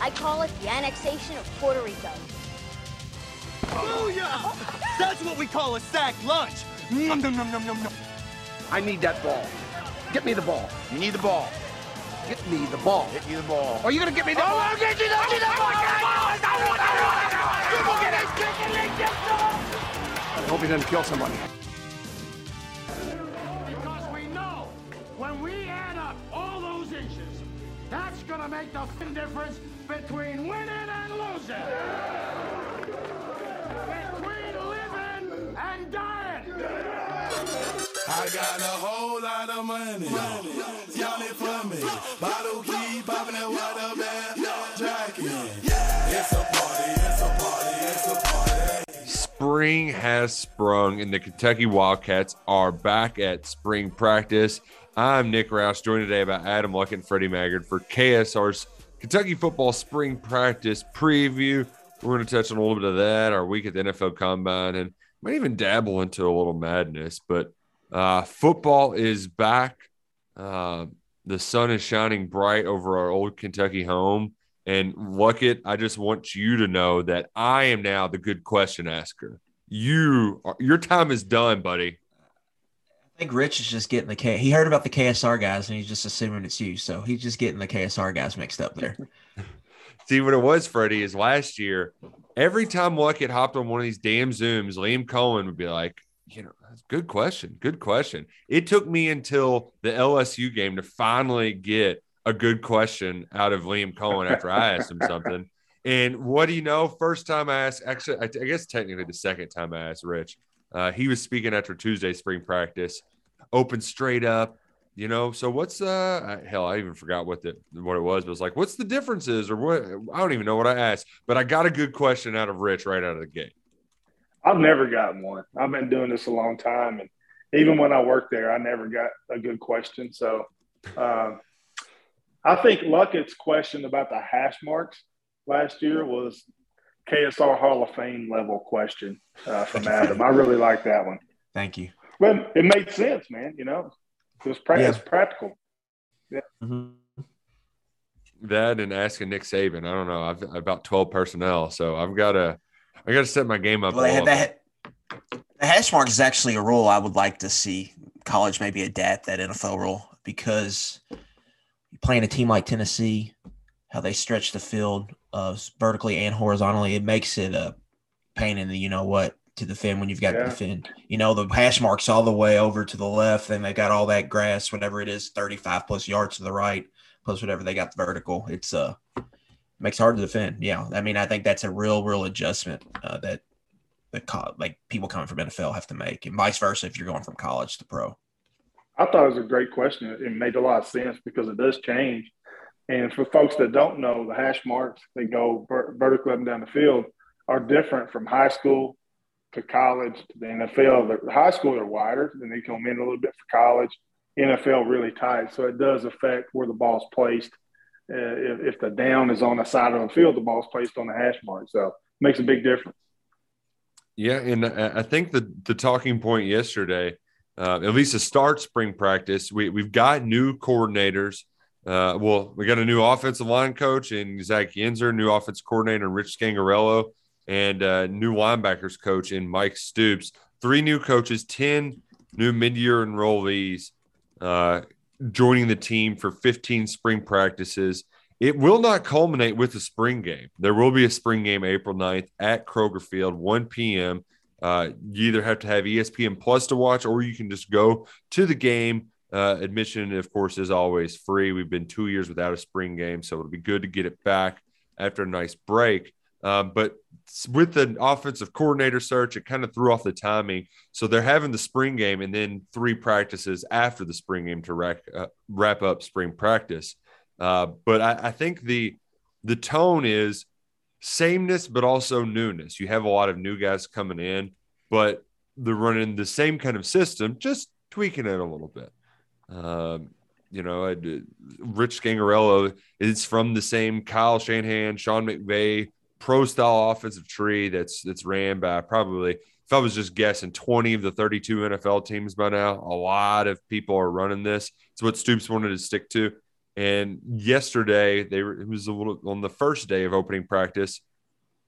I call it the annexation of Puerto Rico. Booyah! That's what we call a sack lunch. Nom, nom, nom, nom, nom, nom. I need that ball. Get me the ball. You need the ball. Get me the ball. Get you the ball. Are you gonna get me the Oh, ball? I'll get you the ball! I hope he doesn't kill somebody. Because we know when we add up all those inches, that's gonna make the fin difference between winning and losing. Between living and dying. I got a whole lot of money. Y'all it for me. Bottle keep popping that water bag. Jacking. It's a party, it's a party, it's a party. Spring has sprung, and the Kentucky Wildcats are back at spring practice. I'm Nick Roush, joined today by Adam Luck and Freddie Maggard for KSR's Kentucky football spring practice preview. We're going to touch on a little bit of that, our week at the NFL Combine, and might even dabble into a little madness. But uh, football is back. Uh, the sun is shining bright over our old Kentucky home. And Luckett, I just want you to know that I am now the good question asker. You, are, your time is done, buddy. I think Rich is just getting the K. He heard about the KSR guys and he's just assuming it's you. So he's just getting the KSR guys mixed up there. See what it was, Freddie, is last year, every time Luckett hopped on one of these damn Zooms, Liam Coen would be like, you know, good question, good question. It took me until the LSU game to finally get a good question out of Liam Coen after I asked him something. And what do you know? First time I asked, actually, I, I guess technically the second time I asked Rich, uh, he was speaking after Tuesday spring practice, open straight up, you know. So what's uh hell? I even forgot what the what it was, but it's like, what's the differences or what? I don't even know what I asked, but I got a good question out of Rich right out of the gate. I've never gotten one. I've been doing this a long time, and even when I worked there, I never got a good question. So, um, I think Luckett's question about the hash marks last year was KSR Hall of Fame level question uh, from Adam. I really like that one. Thank you. Well, it made sense, man. You know, it was pra- Yeah. it's practical. Yeah. That and asking Nick Saban. I don't know. I've about twelve personnel, so I've got to I got to set my game up. Well, they had that. The hash mark is actually a rule I would like to see college maybe adapt that NFL rule because playing a team like Tennessee, how they stretch the field uh, vertically and horizontally, it makes it a pain in the you know what to defend when you've got Yeah. to defend. You know the hash marks all the way over to the left, and they got all that grass, whatever it is, thirty-five plus yards to the right, plus whatever they got vertical. It's uh makes it hard to defend. Yeah, I mean I think that's a real real adjustment uh, that the co- like people coming from NFL have to make, and vice versa if you're going from college to pro. I thought it was a great question. It made a lot of sense because it does change. And for folks that don't know, the hash marks that go ver- vertically up and down the field are different from high school to college to the NFL. The high school are wider, then they come in a little bit for college. NFL really tight. So it does affect where the ball's placed. Uh, if, if, the down is on the side of the field, the ball's placed on the hash mark. So it makes a big difference. Yeah, and I think the the talking point yesterday, uh, at least to start spring practice, we we've got new coordinators. Uh, well, we got a new offensive line coach in Zach Yenser, new offensive coordinator Rich Scangarello, and uh, new linebackers coach in Mike Stoops. Three new coaches, ten new mid-year enrollees uh, joining the team for 15 spring practices. It will not culminate with a spring game. There will be a spring game April 9th at Kroger Field, 1 p.m. Uh, you either have to have ESPN Plus to watch, or you can just go to the game. Uh, admission, of course, is always free. We've been two years without a spring game, so it'll be good to get it back after a nice break. Um, but with the offensive coordinator search, it kind of threw off the timing. So they're having the spring game and then three practices after the spring game to uh, wrap up spring practice. Uh, but I, I, think the the tone is sameness, but also newness. You have a lot of new guys coming in, but they're running the same kind of system, just tweaking it a little bit. Um, you know, Rich Scangarello is from the same Kyle Shanahan, Sean McVay pro style offensive tree that's that's ran by probably if I was just guessing 20 of the 32 NFL teams by now. A lot of people are running this. It's what Stoops wanted to stick to. And yesterday, they were, it was a little on the first day of opening practice.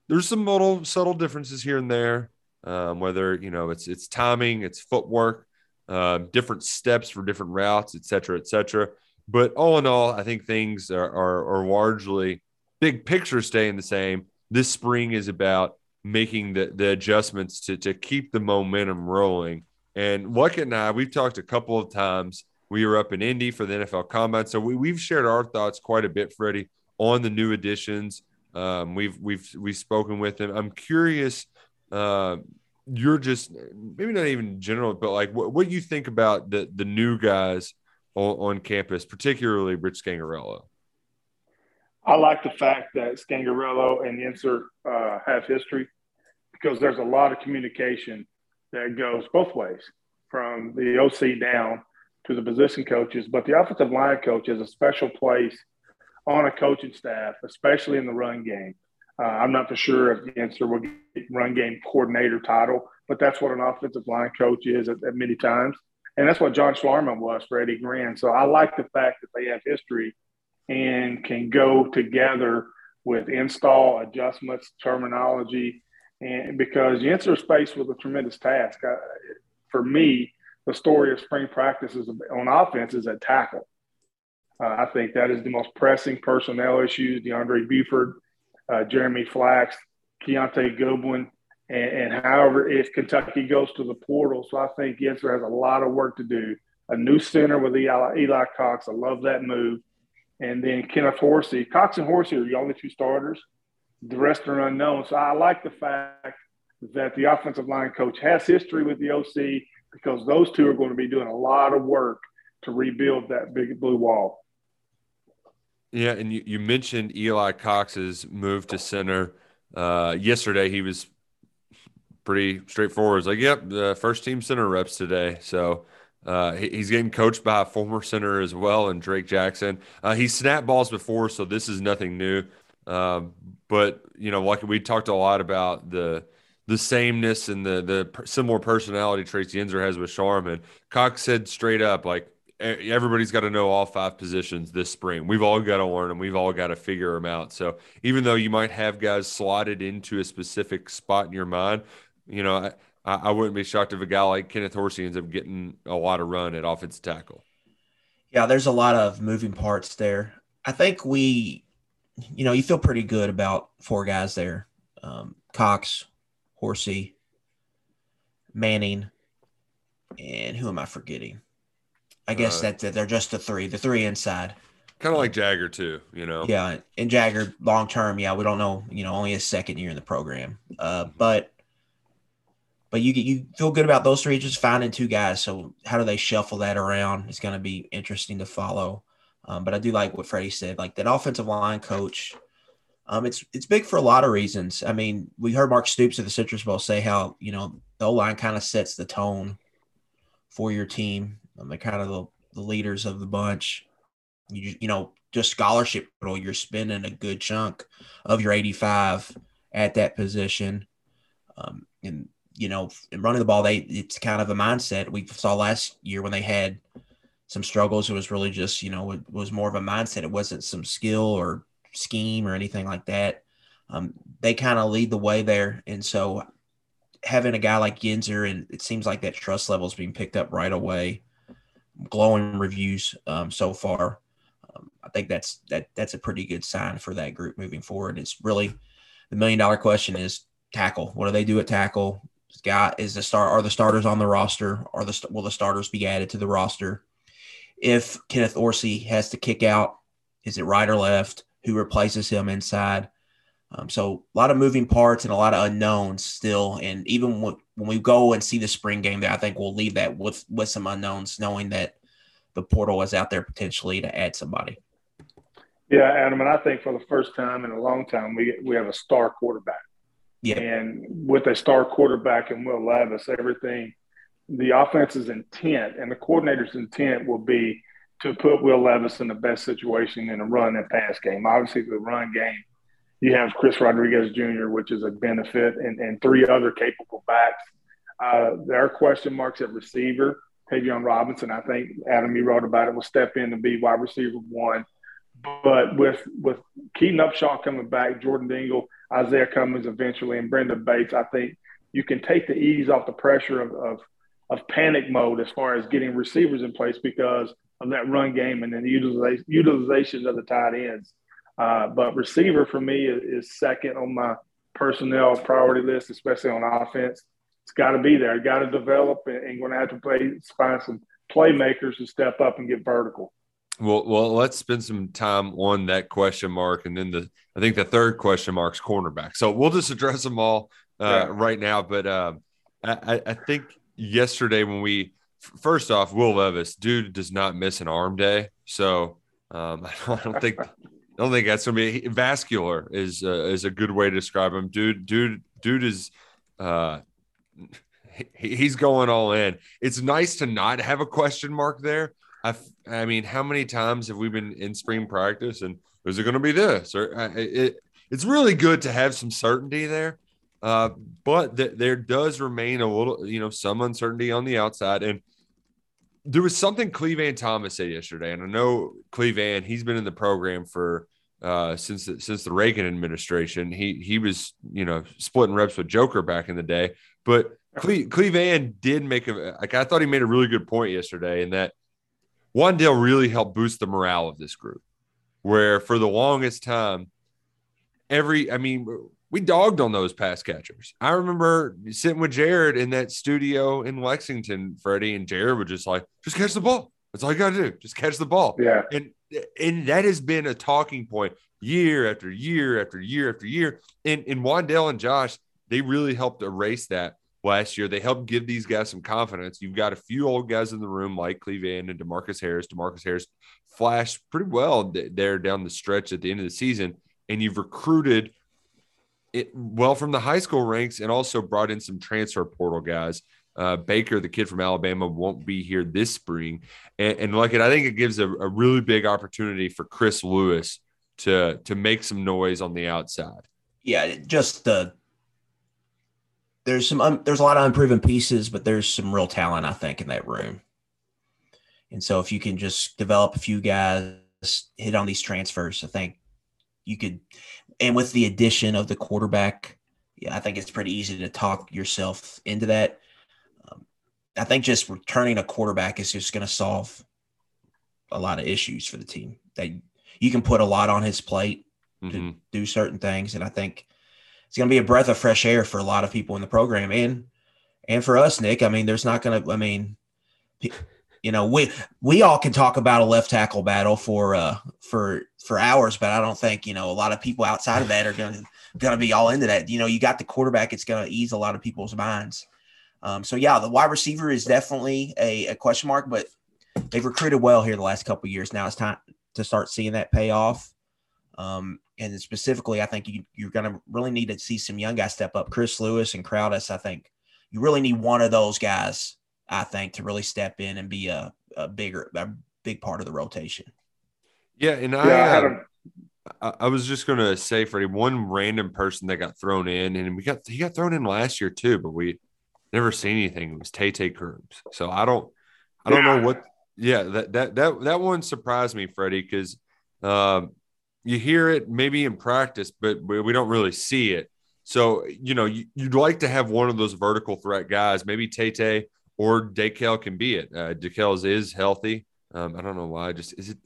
There's some little subtle differences here and there, um, whether you know it's it's timing, it's footwork, uh, different steps for different routes, et cetera, et cetera. But all in all, I think things are, are, are largely big picture staying the same this spring is about making the, the adjustments to, to keep the momentum rolling. And Luckett and I, we've talked a couple of times. We were up in Indy for the NFL Combine, so we, we've shared our thoughts quite a bit, Freddie, on the new additions. Um, we've we've we've spoken with them. I'm curious. Uh, you're just maybe not even general, but like what, what you think about the the new guys on, on campus, particularly Rich Scangarello. I like the fact that Scangarello and Yenser uh, have history because there's a lot of communication that goes both ways from the OC down to the position coaches. But the offensive line coach is a special place on a coaching staff, especially in the run game. Uh, I'm not for sure if Yenser will get run game coordinator title, but that's what an offensive line coach is at, at many times. And that's what John Schlarman was for Eddie Gran. So I like the fact that they have history – and can go together with install adjustments, terminology, and because Yenser space was a tremendous task. I, for me, the story of spring practices on offense is at tackle. Uh, I think that is the most pressing personnel issues. DeAndre Buford, uh, Jeremy Flax, Kiyaunta Goodwin, and, and, however, if Kentucky goes to the portal, so I think Yenser has a lot of work to do. A new center with Eli, Eli Cox, I love that move and then Kenneth Horsey. Cox and Horsey are the only two starters. The rest are unknown. So I like the fact that the offensive line coach has history with the OC because those two are going to be doing a lot of work to rebuild that big blue wall. Yeah, and you, you mentioned Eli Cox's move to center. Uh, yesterday, he was pretty straightforward. It's like, yep, the first team center reps today. So uh, he's getting coached by a former center as well, and Drake Jackson. Uh, he snapped balls before, so this is nothing new. Um, but you know, like we talked a lot about the the sameness and the the similar personality traits Yenser has with Schlarman. Cox said straight up, like everybody's got to know all five positions this spring. We've all got to learn them. We've all got to figure them out. So even though you might have guys slotted into a specific spot in your mind, you know, I, I wouldn't be shocked if a guy like Kenneth Horsey ends up getting a lot of run at offensive tackle. Yeah, there's a lot of moving parts there. I think we, you know, you feel pretty good about four guys there um, Cox, Horsey, Manning, and who am I forgetting? I guess uh, that they're just the three, the three inside. Kind of like Jagger too, you know. Yeah, and Jagger long term, yeah, we don't know, you know, only his second year in the program. Uh, but but you you feel good about those three just finding two guys. So how do they shuffle that around? It's going to be interesting to follow. Um, but I do like what Freddie said, like that offensive line coach. Um, it's it's big for a lot of reasons. I mean, we heard Mark Stoops at the Citrus Bowl say how you know the O line kind of sets the tone for your team. Um, they're kind of the, the leaders of the bunch. You you know just scholarship you're spending a good chunk of your 85 at that position. Um, and you know, in running the ball, they it's kind of a mindset we saw last year when they had some struggles. It was really just you know it was more of a mindset. It wasn't some skill or scheme or anything like that. Um, they kind of lead the way there, and so having a guy like Yenser, and it seems like that trust level is being picked up right away. Glowing reviews um, so far. Um, I think that's that that's a pretty good sign for that group moving forward. It's really the million dollar question is tackle. What do they do at tackle? Guy is the star. Are the starters on the roster? Are the will the starters be added to the roster? If Kenneth Horsey has to kick out, is it right or left? Who replaces him inside? Um, so a lot of moving parts and a lot of unknowns still. And even when, when we go and see the spring game, there, I think we'll leave that with with some unknowns, knowing that the portal is out there potentially to add somebody. Yeah, Adam, and I think for the first time in a long time, we we have a star quarterback. Yeah. And with a star quarterback and Will Levis, everything, the offense's intent and the coordinator's intent will be to put Will Levis in the best situation in a run and pass game. Obviously, the run game you have Chris Rodriguez Jr., which is a benefit, and, and three other capable backs. Uh, there are question marks at receiver. Tayvion Robinson, I think Adam, you wrote about it, will step in and be wide receiver one. But with with Keaton Upshaw coming back, Jordan Dingle, Izayah Cummings eventually, and Brenden Bates, I think you can take the ease off the pressure of, of, of panic mode as far as getting receivers in place because of that run game and then the utilization, utilization of the tight ends. Uh, but receiver for me is, is, second on my personnel priority list, especially on offense. It's got to be there. Got to develop, and, and going to have to play, find some playmakers to step up and get vertical. Well, well, let's spend some time on that question mark, and then the I think the third question mark's cornerback. So we'll just address them all uh, yeah. right now. But uh, I, I think yesterday when we first off, Will Levis, dude, does not miss an arm day. So um, I don't think I don't think that's gonna be vascular is uh, is a good way to describe him. Dude, dude, dude is uh, he, he's going all in. It's nice to not have a question mark there. I I mean, how many times have we been in spring practice and is it going to be this or uh, it? It's really good to have some certainty there, uh, but th- there does remain a little, you know, some uncertainty on the outside and there was something Clevan Thomas said yesterday, and I know Clevan, he's been in the program for uh, since the, since the Reagan administration. He he was you know splitting reps with Joker back in the day, but Cle- Clevan did make a like I thought he made a really good point yesterday in that Wan'Dale really helped boost the morale of this group, where for the longest time, every I mean we dogged on those pass catchers. I remember sitting with Jared in that studio in Lexington, Freddie, and Jared would just like, just catch the ball. That's all you got to do. Just catch the ball. Yeah. And and that has been a talking point year after year after year after year. And and Wan'Dale and Josh, they really helped erase that last year. They helped give these guys some confidence. You've got a few old guys in the room like Clevan and Demarcus Harris. Demarcus Harris flashed pretty well there down the stretch at the end of the season. And you've recruited it well from the high school ranks and also brought in some transfer portal guys. Uh, Baker, the kid from Alabama, won't be here this spring, and, and like it, I think it gives a, a really big opportunity for Chris Lewis to to make some noise on the outside. Yeah, just the there's some um, there's a lot of unproven pieces, but there's some real talent I think in that room. And so if you can just develop a few guys, hit on these transfers, I think you could and with the addition of the quarterback, yeah, I think it's pretty easy to talk yourself into that. Um, I think just returning a quarterback is just going to solve a lot of issues for the team. That you can put a lot on his plate mm-hmm. to do certain things, and I think it's going to be a breath of fresh air for a lot of people in the program and and for us, Nick. I mean, there's not going to. I mean, you know, we we all can talk about a left tackle battle for uh for for hours, but I don't think you know a lot of people outside of that are going to going to be all into that. You know, you got the quarterback; it's going to ease a lot of people's minds. Um, so yeah, the wide receiver is definitely a, a, question mark, but they've recruited well here the last couple years. Now it's time to start seeing that pay off. Um, and specifically, I think you, you're going to really need to see some young guys step up. Chris Lewis and Crowdus, I think you really need one of those guys I think, to really step in and be a, a bigger, a big part of the rotation. Yeah, and Yeah, I, I had um, a I, I was just gonna say, Freddie, one random person that got thrown in, and we got he got thrown in last year too, but we never seen anything. It was Tay Tay Crooms. So I don't, I don't know what. Yeah, that that that that one surprised me, Freddie, because um, you hear it maybe in practice, but we we don't really see it. So you know, you, you'd like to have one of those vertical threat guys. Maybe Tay Tay or Dakel can be it. Uh, Dakel's is healthy. Um, I don't know why. Just is it?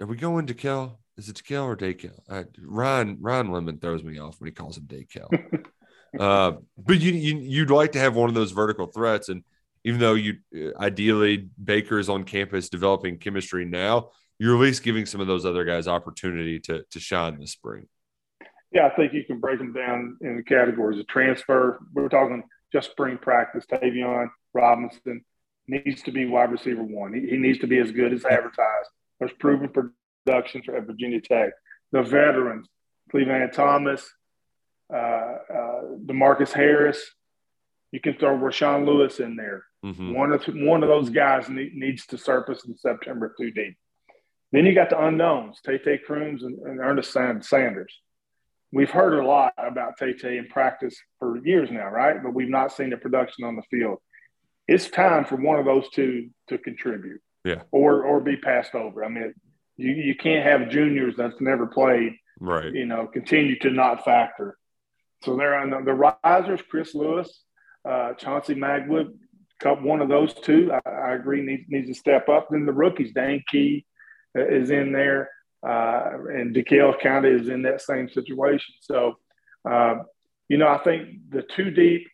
Are we going Dakel? Is it Dakel or Dakel? Uh, Ryan Ryan Lemon throws me off when he calls him Dakel. uh, but you, you you'd like to have one of those vertical threats, and even though you uh, ideally Baker is on campus developing chemistry now, you're at least giving some of those other guys opportunity to to shine this spring. Yeah, I think you can break them down in the categories of transfer. We're talking just spring practice. Tayvion Robinson needs to be wide receiver one. He, he needs to be as good as advertised. There's proven production for at Virginia Tech. The veterans, Clevan Thomas, uh, uh, Demarcus Harris. You can throw Rashawn Lewis in there. Mhm. One of one of those guys need, needs to surface in September too deep. Then you got the unknowns, Tay Tay Crooms and, and Ernest Sand- Sanders. We've heard a lot about Tay Tay in practice for years now, right? But we've not seen the production on the field. It's time for one of those two to contribute Yeah, or or be passed over. I mean, you, you can't have juniors that's never played, right. you know, continue to not factor. So they're on the, the risers, Chris Lewis, uh, Chauncey Magwood, one of those two. I, I agree needs needs to step up. Then the rookies, Dane Key uh, is in there, uh, and DeKale kind of is in that same situation. So, uh, you know, I think the two deep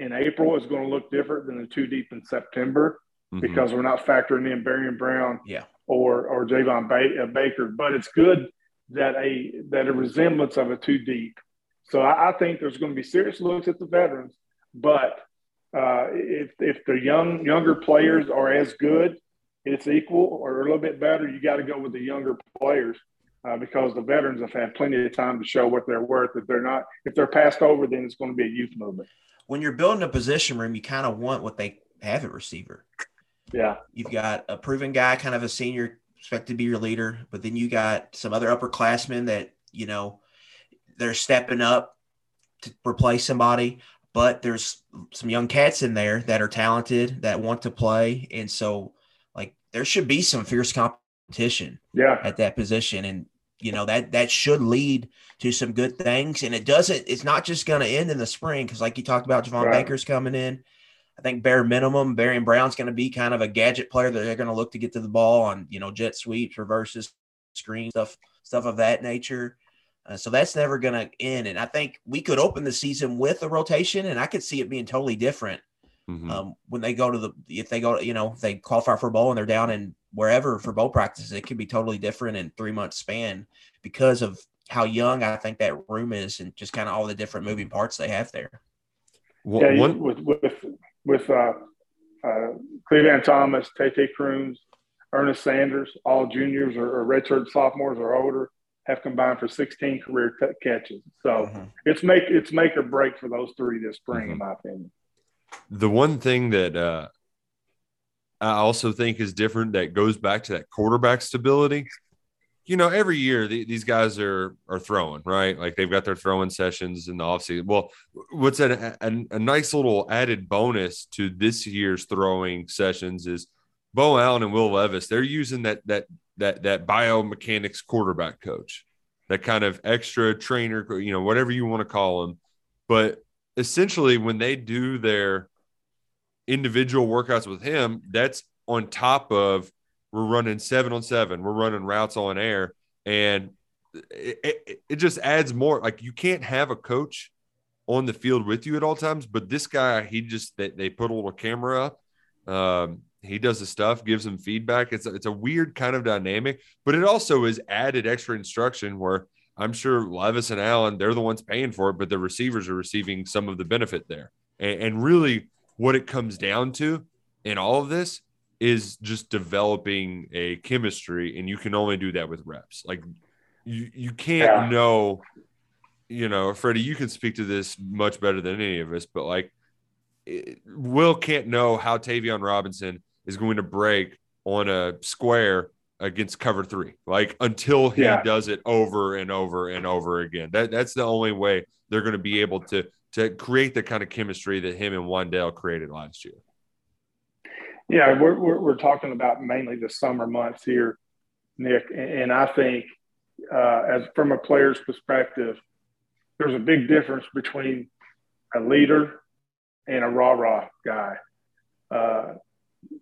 in April is going to look different than the two deep in September Mhm. because we're not factoring in Barion Brown Yeah. or or Javon ba- uh, Baker. But it's good that a that a resemblance of a two deep. So I, I think there's going to be serious looks at the veterans, but uh, if if the young younger players are as good, it's equal or a little bit better. You got to go with the younger players uh, because the veterans have had plenty of time to show what they're worth. If they're not, if they're passed over, then it's going to be a youth movement. When you're building a position room, you kind of want what they have at receiver. Yeah, You've got a proven guy, kind of a senior, expected to be your leader, but then you got some other upperclassmen that you know they're stepping up to replace somebody. But there's some young cats in there that are talented that want to play, and so like there should be some fierce competition yeah, at that position, and you know that that should lead to some good things. And it doesn't. It's not just going to end in the spring because, like you talked about, Javon Right. Baker's coming in. I think bare minimum, Barion Brown's going to be kind of a gadget player that they're going to look to get to the ball on, you know, jet sweeps, reverses, screen stuff, stuff of that nature. Uh, so that's never going to end. And I think we could open the season with a rotation, and I could see it being totally different Mhm. um, when they go to the if they go, you know, if they qualify for a bowl and they're down in wherever for bowl practices, it could be totally different in three months span because of how young I think that room is and just kind of all the different moving parts they have there. One- yeah. you- one- with with with uh, uh, Clevan Thomas, Tay Tay Crooms, Ernest Sanders, all juniors or, or redshirt sophomores or older, have combined for 16 career t- catches. So Mhm. it's make it's make or break for those three this spring, in my opinion. the one thing that uh, I also think is different that goes back to that quarterback stability. You know, every year the, these guys are are throwing right, like they've got their throwing sessions in the offseason. Well, what's a, a, nice little added bonus to this year's throwing sessions is Beau Allen and Will Levis. They're using that that that that biomechanics quarterback coach, that kind of extra trainer, you know, whatever you want to call him. But essentially, when they do their individual workouts with him, that's on top of we're running seven on seven, we're running routes on air, and it, it, it just adds more. Like you can't have a coach on the field with you at all times, but this guy, he just they, they put a little camera up. Um, he does the stuff, gives them feedback. It's a, it's a weird kind of dynamic, but it also is added extra instruction where I'm sure Levis and Allen, they're the ones paying for it, but the receivers are receiving some of the benefit there. And, and really, what it comes down to in all of this is just developing a chemistry, and you can only do that with reps. Like you, you can't Yeah. know, you know, Freddie, you can speak to this much better than any of us, but like it, Will can't know how Tayvion Robinson is going to break on a square against cover three, like until he Yeah. does it over and over and over again. That that's the only way they're going to be able to to create the kind of chemistry that him and Wan'Dale created last year. Yeah, we're, we're, we're talking about mainly the summer months here, Nick. And, I think, uh, as from a player's perspective, there's a big difference between a leader and a rah rah guy. Uh,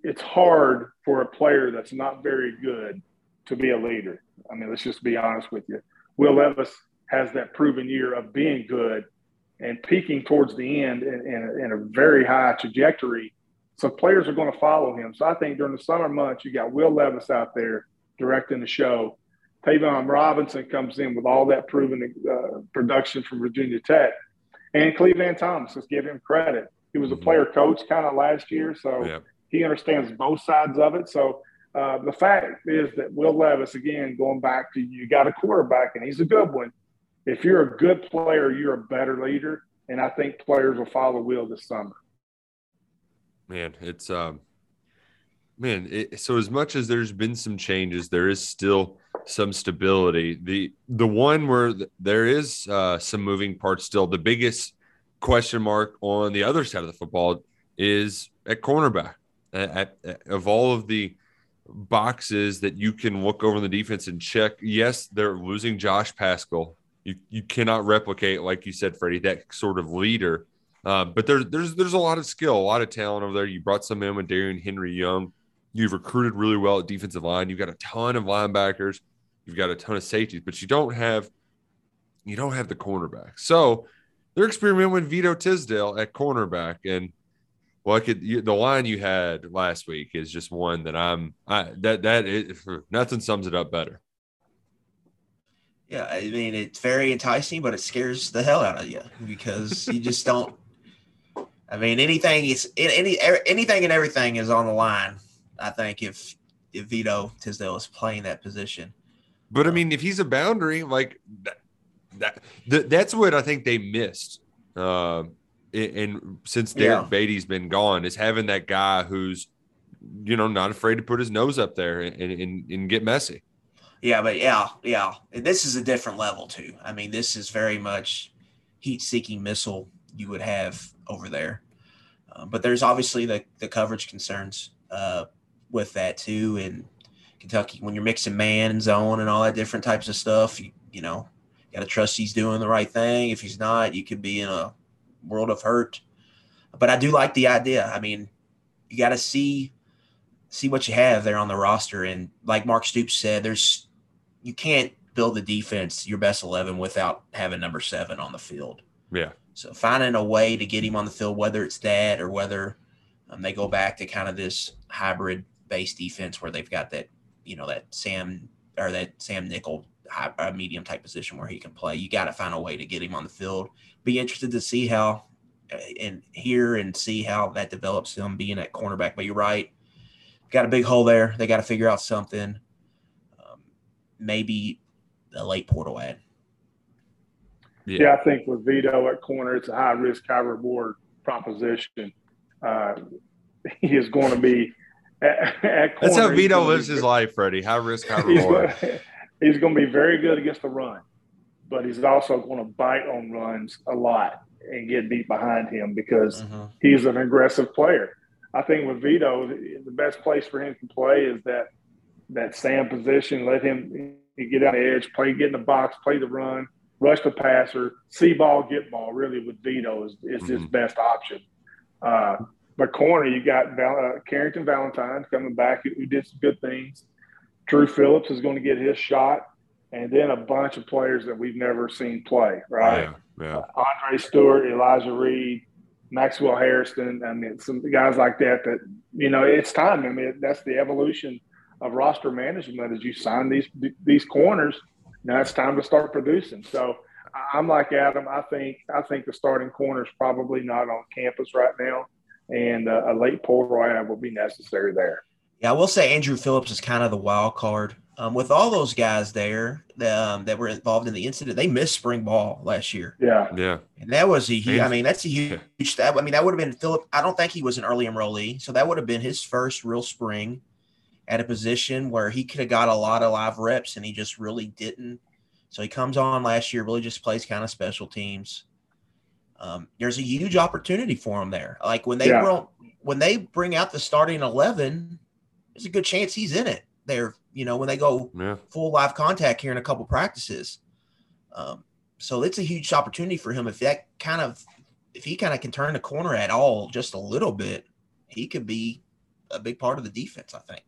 it's hard for a player that's not very good to be a leader. I mean, let's just be honest with you. Will Levis has that proven year of being good and peaking towards the end in, in, a, in a very high trajectory. So players are going to follow him. So I think during the summer months, you got Will Levis out there directing the show. Tayvion Robinson comes in with all that proven uh, production from Virginia Tech. And Clevan Thomas, let's give him credit. He was a player coach kind of last year, so he understands both sides of it. So uh, the fact is that Will Levis, again, going back to you got a quarterback, and he's a good one. If you're a good player, you're a better leader. And I think players will follow Will this summer. Man, it's um man, it, so as much as there's been some changes, there is still some stability. The the one where there is uh some moving parts still, the biggest question mark on the other side of the football is at cornerback. At, at- of all of the boxes that you can look over in the defense and check, yes, they're losing Josh Paschal. You you cannot replicate, like you said, Freddie, that sort of leader. Uh, but there's there's there's a lot of skill, a lot of talent over there. You brought some in with Darion Henry-Young. You've recruited really well at defensive line. You've got a ton of linebackers. You've got a ton of safeties, but you don't have you don't have the cornerback. So they're experimenting with Vito Tisdale at cornerback, and well, I could, you, the line you had last week is just one that I'm I, that that is, nothing sums it up better. Yeah, I mean it's very enticing, but it scares the hell out of you because you just don't. I mean, anything is any anything and everything is on the line. I think if if Vito Tisdale is playing that position, But I mean, if he's a boundary, like that, that, that that's what I think they missed. Uh, and, and since Derek Yeah. Beatty's been gone, is having that guy who's, you know, not afraid to put his nose up there and, and, and get messy. Yeah, but yeah, yeah, this is a different level too. I mean, this is very much heat-seeking missile you would have over there. Uh, but there's obviously the the coverage concerns uh, with that too. And Kentucky, when you're mixing man and zone and all that different types of stuff, you you know, you got to trust he's doing the right thing. If he's not, you could be in a world of hurt. But I do like the idea. I mean, you got to see see what you have there on the roster. And like Mark Stoops said, there's you can't build the defense your best eleven without having number seven on the field. Yeah. So finding a way to get him on the field, whether it's that or whether um, they go back to kind of this hybrid based defense where they've got that, you know, that Sam or that Sam Nickel high, uh, medium type position where he can play. You got to find a way to get him on the field. Be interested to see how uh, and hear and see how that develops him being at cornerback. But you're right, got a big hole there. They got to figure out something. Maybe a late portal ad. Yeah. I think with Vito at corner, it's a high risk, high reward proposition. Uh, he is going to be at, at corner. That's how Vito lives his life, Freddie. High risk, high reward. gonna- he's going to be very good against the run, but he's also going to bite on runs a lot and get deep behind him because he's an aggressive player. I think with Vito, the the best place for him to play is that that Sam position. Let him get on the edge, play, get in the box, play the run, rush the passer, see ball, get ball. Really, with Vito is, is his best option. Uh, but corner, you got Val- uh, Carrington Valentine coming back, who, who did some good things. Drew Phillips is going to get his shot, and then a bunch of players that we've never seen play. Right, Yeah. Yeah. Andre Stewart, Elijah Reed, Maxwell Hairston. I mean, some guys like that. That you know, it's time. I mean, that's the evolution of roster management. As you sign these these corners, now it's time to start producing. So I- I'm like Adam. I think I think the starting corner is probably not on campus right now, and uh, a late portal ad will be necessary there. Yeah, I will say Andru Phillips is kind of the wild card. Um, with all those guys there um, that were involved in the incident, they missed spring ball last year. Yeah, Yeah. And that was a huge, I mean, that's a huge, that, I mean, that would have been Philip. I don't think he was an early enrollee. So that would have been his first real spring. At a position where he could have got a lot of live reps and he just really didn't. So he comes on last year, really just plays kind of special teams. Um, there's a huge opportunity for him there. Like when they Yeah. bring, when they bring out the starting eleven, there's a good chance he's in it. There, you know, when they go Yeah. full live contact here in a couple practices. Um, so it's a huge opportunity for him if that kind of if he kind of can turn the corner at all just a little bit, he could be a big part of the defense. I think.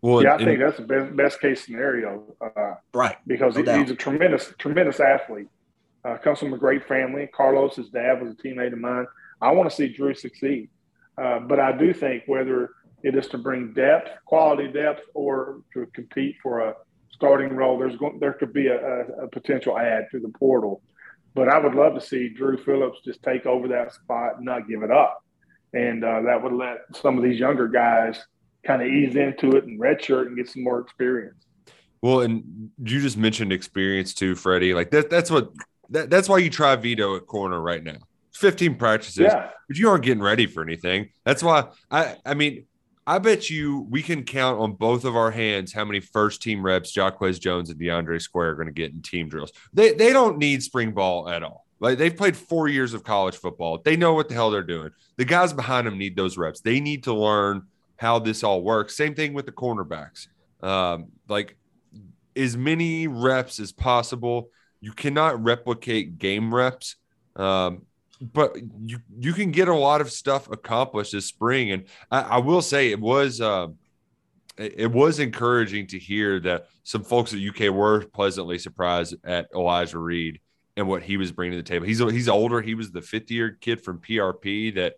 Well, yeah, I think that's the best, best case scenario. Uh, Right. because No he- he's a tremendous, tremendous athlete. Uh, comes from a great family. Carlos, his dad, was a teammate of mine. I want to see Drew succeed, uh, but I do think whether it is to bring depth, quality depth, or to compete for a starting role, there's going, there could be a, a, a potential add through the portal. But I would love to see Drew Phillips just take over that spot and not give it up, and uh, that would let some of these younger guys kind of ease into it and redshirt and get some more experience. Well, and you just mentioned experience too, Freddie. Like that, that's what that, that's why you try Vito at corner right now. 15 practices, Yeah. but you aren't getting ready for anything. That's why I I mean, I bet you we can count on both of our hands how many first team reps Jacquez Jones and DeAndre Square are going to get in team drills. They they don't need spring ball at all. Like they've played four years of college football. They know what the hell they're doing. The guys behind them need those reps. They need to learn how this all works. Same thing with the cornerbacks. Um, like as many reps as possible. You cannot replicate game reps, um, but you you can get a lot of stuff accomplished this spring. And I, I will say it was uh, it, was encouraging to hear that some folks at UK were pleasantly surprised at Elijah Reed and what he was bringing to the table. He's he's older. He was the fifth year kid from PRP that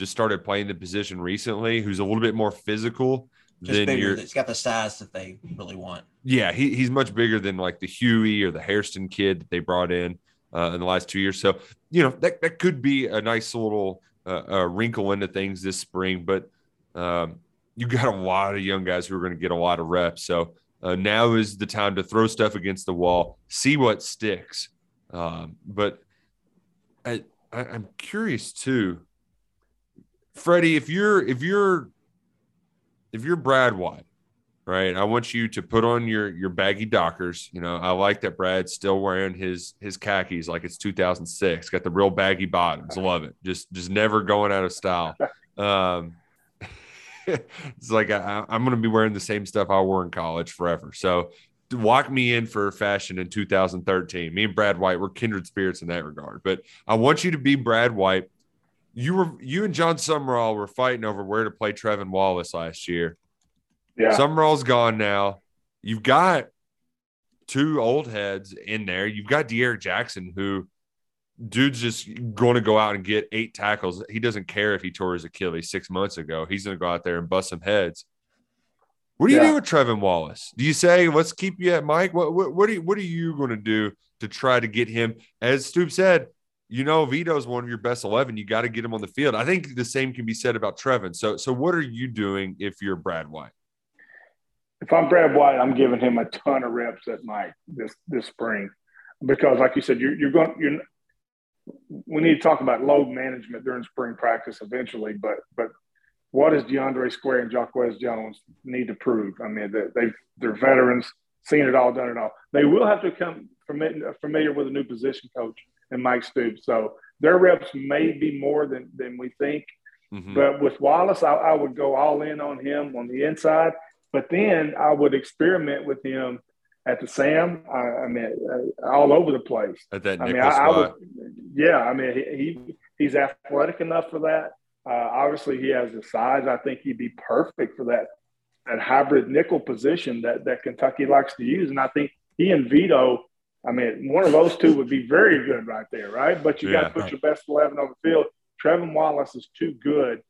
just started playing the position recently. Who's a little bit more physical Just than bigger. your It's got the size that they really want. yeah, he, he's much bigger than like the Huey or the Hairston kid that they brought in uh, in the last two years. So, you know, that, that could be a nice little uh, uh, wrinkle into things this spring. But um, you got a lot of young guys who are going to get a lot of reps. So uh, now is the time to throw stuff against the wall, see what sticks. Um, but I, I, I'm curious too, Freddie, if you're if you're if you're Brad White, right? I want you to put on your your baggy Dockers. You know, I like that Brad's still wearing his his khakis like it's 2006. Got the real baggy bottoms. Love it. Just just never going out of style. Um, it's like I, I'm going to be wearing the same stuff I wore in college forever. So walk me in for fashion in 2013. Me and Brad White were kindred spirits in that regard. But I want you to be Brad White. You were you and Jon Sumrall were fighting over where to play Trevin Wallace last year. Yeah. Sumrall's gone now. You've got two old heads in there. You've got De'Aaron Jackson, who dude's just going to go out and get eight tackles. He doesn't care if he tore his Achilles six months ago. He's going to go out there and bust some heads. What do you Yeah. do with Trevin Wallace? Do you say let's keep you at Mike? What what what are you, what are you going to do to try to get him? As Stoop said, you know Vito's one of your best eleven. You got to get him on the field. I think the same can be said about Trevin. So so what are you doing if you're Brad White? if I'm Brad White, I'm giving him a ton of reps at Mike this this spring, because like you said, you're you're going you're. We need to talk about load management during spring practice eventually, but but what does DeAndre Square and Jacquez Jones need to prove? I mean, they, they they're veterans, seen it all, done it all. They will have to familiar, familiar with a new position coach and Mike Stoops, so their reps may be more than than we think. Mhm. But with Wallace, I, I would go all in on him on the inside. But then I would experiment with him at the Sam. I, I mean, uh, all over the place. At that I mean, I, I yeah. I mean, he, he he's athletic enough for that. Uh, obviously, he has the size. I think he'd be perfect for that that hybrid nickel position that that Kentucky likes to use. And I think he and Vito. I mean, one of those two would be very good right there, right? But you got to put your best eleven on the field. Trevin Wallace is too good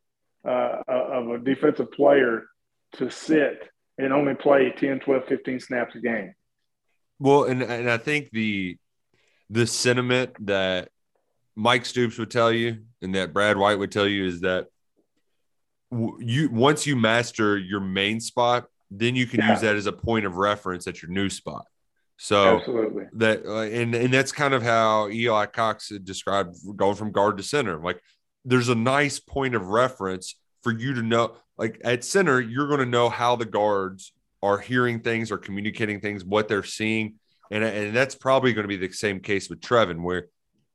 uh, of a defensive player to sit and only play 10, 12, 15 snaps a game. Well, and and I think the the sentiment that Mike Stoops would tell you and that Brad White would tell you is that you once you master your main spot, then you can Yeah. use that as a point of reference at your new spot. So Absolutely. that uh, and and that's kind of how Eli Cox described going from guard to center. Like there's a nice point of reference for you to know, like at center, you're going to know how the guards are hearing things or communicating things, what they're seeing. And, and that's probably going to be the same case with Trevin, where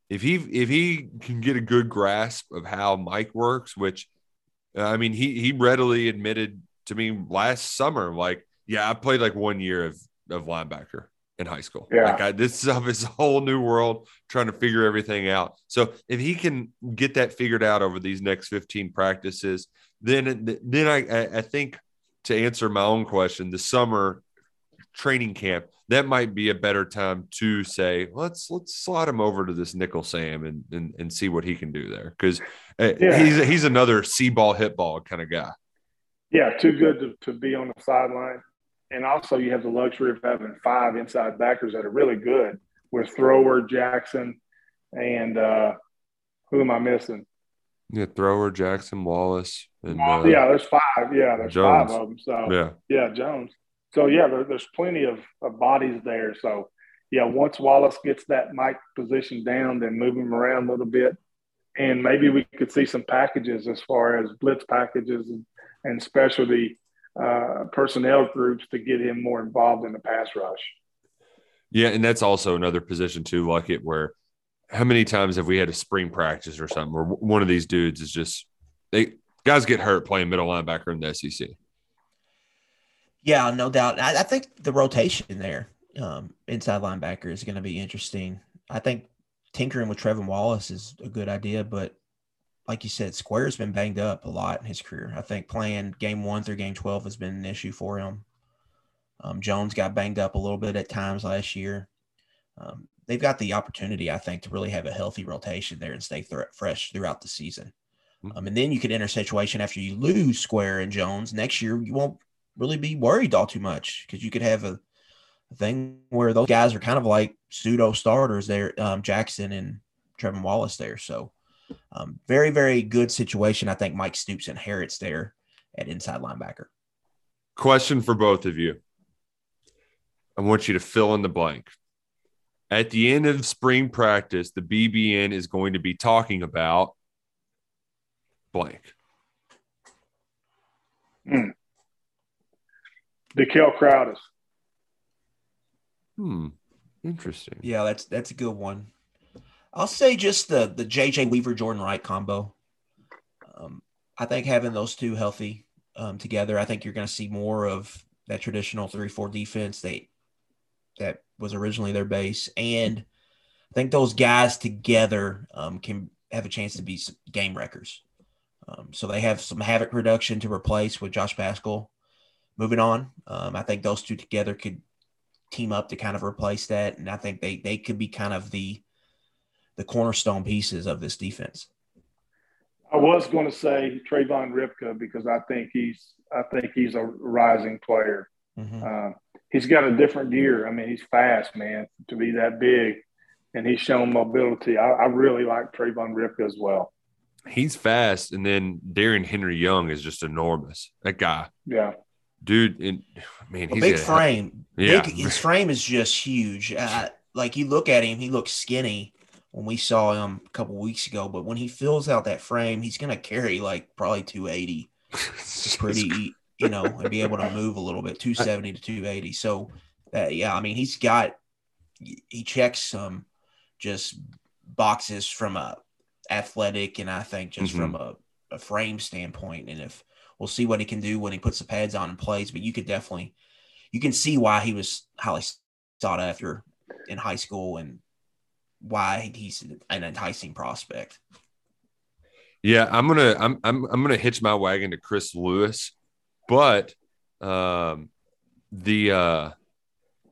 if he if he can get a good grasp of how Mike works, which uh, I mean, he he readily admitted to me last summer, like, yeah, I played like one year of of linebacker in high school. Yeah. Like I, this stuff is a whole new world trying to figure everything out. So if he can get that figured out over these next 15 practices, then then I I think to answer my own question, the summer training camp, that might be a better time to say, let's let's slide him over to this nickel Sam and and, and see what he can do there. Because uh, yeah. he's he's another C ball hit ball kind of guy. Yeah, too good to, to be on the sideline. And also you have the luxury of having five inside backers that are really good with Thrower, Jackson, and uh, who am I missing? Yeah, Thrower, Jackson, Wallace, and uh, yeah, there's five. Yeah, there's Jones. five of them. So yeah, yeah, Jones. So yeah, there, there's plenty of, of, bodies there. So yeah, once Wallace gets that mic position down, then move him around a little bit, and maybe we could see some packages as far as blitz packages and, and specialty uh, personnel groups to get him more involved in the pass rush. Yeah, and that's also another position too, like it where how many times have we had a spring practice or something where one of these dudes is just they guys get hurt playing middle linebacker in the SEC. Yeah, no doubt. I, I think the rotation there, um, inside linebacker, is going to be interesting. I think tinkering with Trevin Wallace is a good idea, but like you said, Square's been banged up a lot in his career. I think playing game one through game 12 has been an issue for him. Um, Jones got banged up a little bit at times last year. Um, they've got the opportunity, I think, to really have a healthy rotation there and stay th- fresh throughout the season. Mm-hmm. Um, and then you could enter a situation after you lose Square and Jones next year, you won't really be worried all too much because you could have a, a, thing where those guys are kind of like pseudo starters there, um, Jackson and Trevin Wallace there. So, um, very, very good situation. I think Mike Stoops inherits there at inside linebacker. Question for both of you. I want you to fill in the blank. At the end of spring practice, the BBN is going to be talking about blank. Hmm. Dekel Crowdus. Hmm. Interesting. Yeah, that's that's a good one. I'll say just the the JJ Weaver Jordan Wright combo. Um, I think having those two healthy um, together, I think you're going to see more of that traditional three four defense that that was originally their base, and I think those guys together um, can have a chance to be game wreckers. Um, so they have some havoc reduction to replace with Josh Paschal moving on. Um, I think those two together could team up to kind of replace that, and I think they they could be kind of the the cornerstone pieces of this defense. I was going to say Trayvon Rybka because I think he's I think he's a rising player. Mm-hmm. Uh, he's got a different gear. I mean, he's fast, man, to be that big, and he's shown mobility. I, I really like Trayvon Rybka as well. He's fast, and then Darion Henry-Young is just enormous. That guy, yeah, dude. And man, he's big frame. Yeah, big, his frame is just huge. Uh, like you look at him, he looks skinny when we saw him a couple weeks ago, but when he fills out that frame, he's going to carry like probably 280. pretty, you know, and be able to move a little bit, 270 to 280. So, uh, yeah, I mean, he's got, he checks some just boxes from a athletic and I think just mm-hmm. from a, a frame standpoint. And if we'll see what he can do when he puts the pads on and plays, but you could definitely, you can see why he was highly sought after in high school and why he's an enticing prospect. Yeah, I'm gonna I'm I'm I'm gonna hitch my wagon to Chris Lewis, but um, the uh,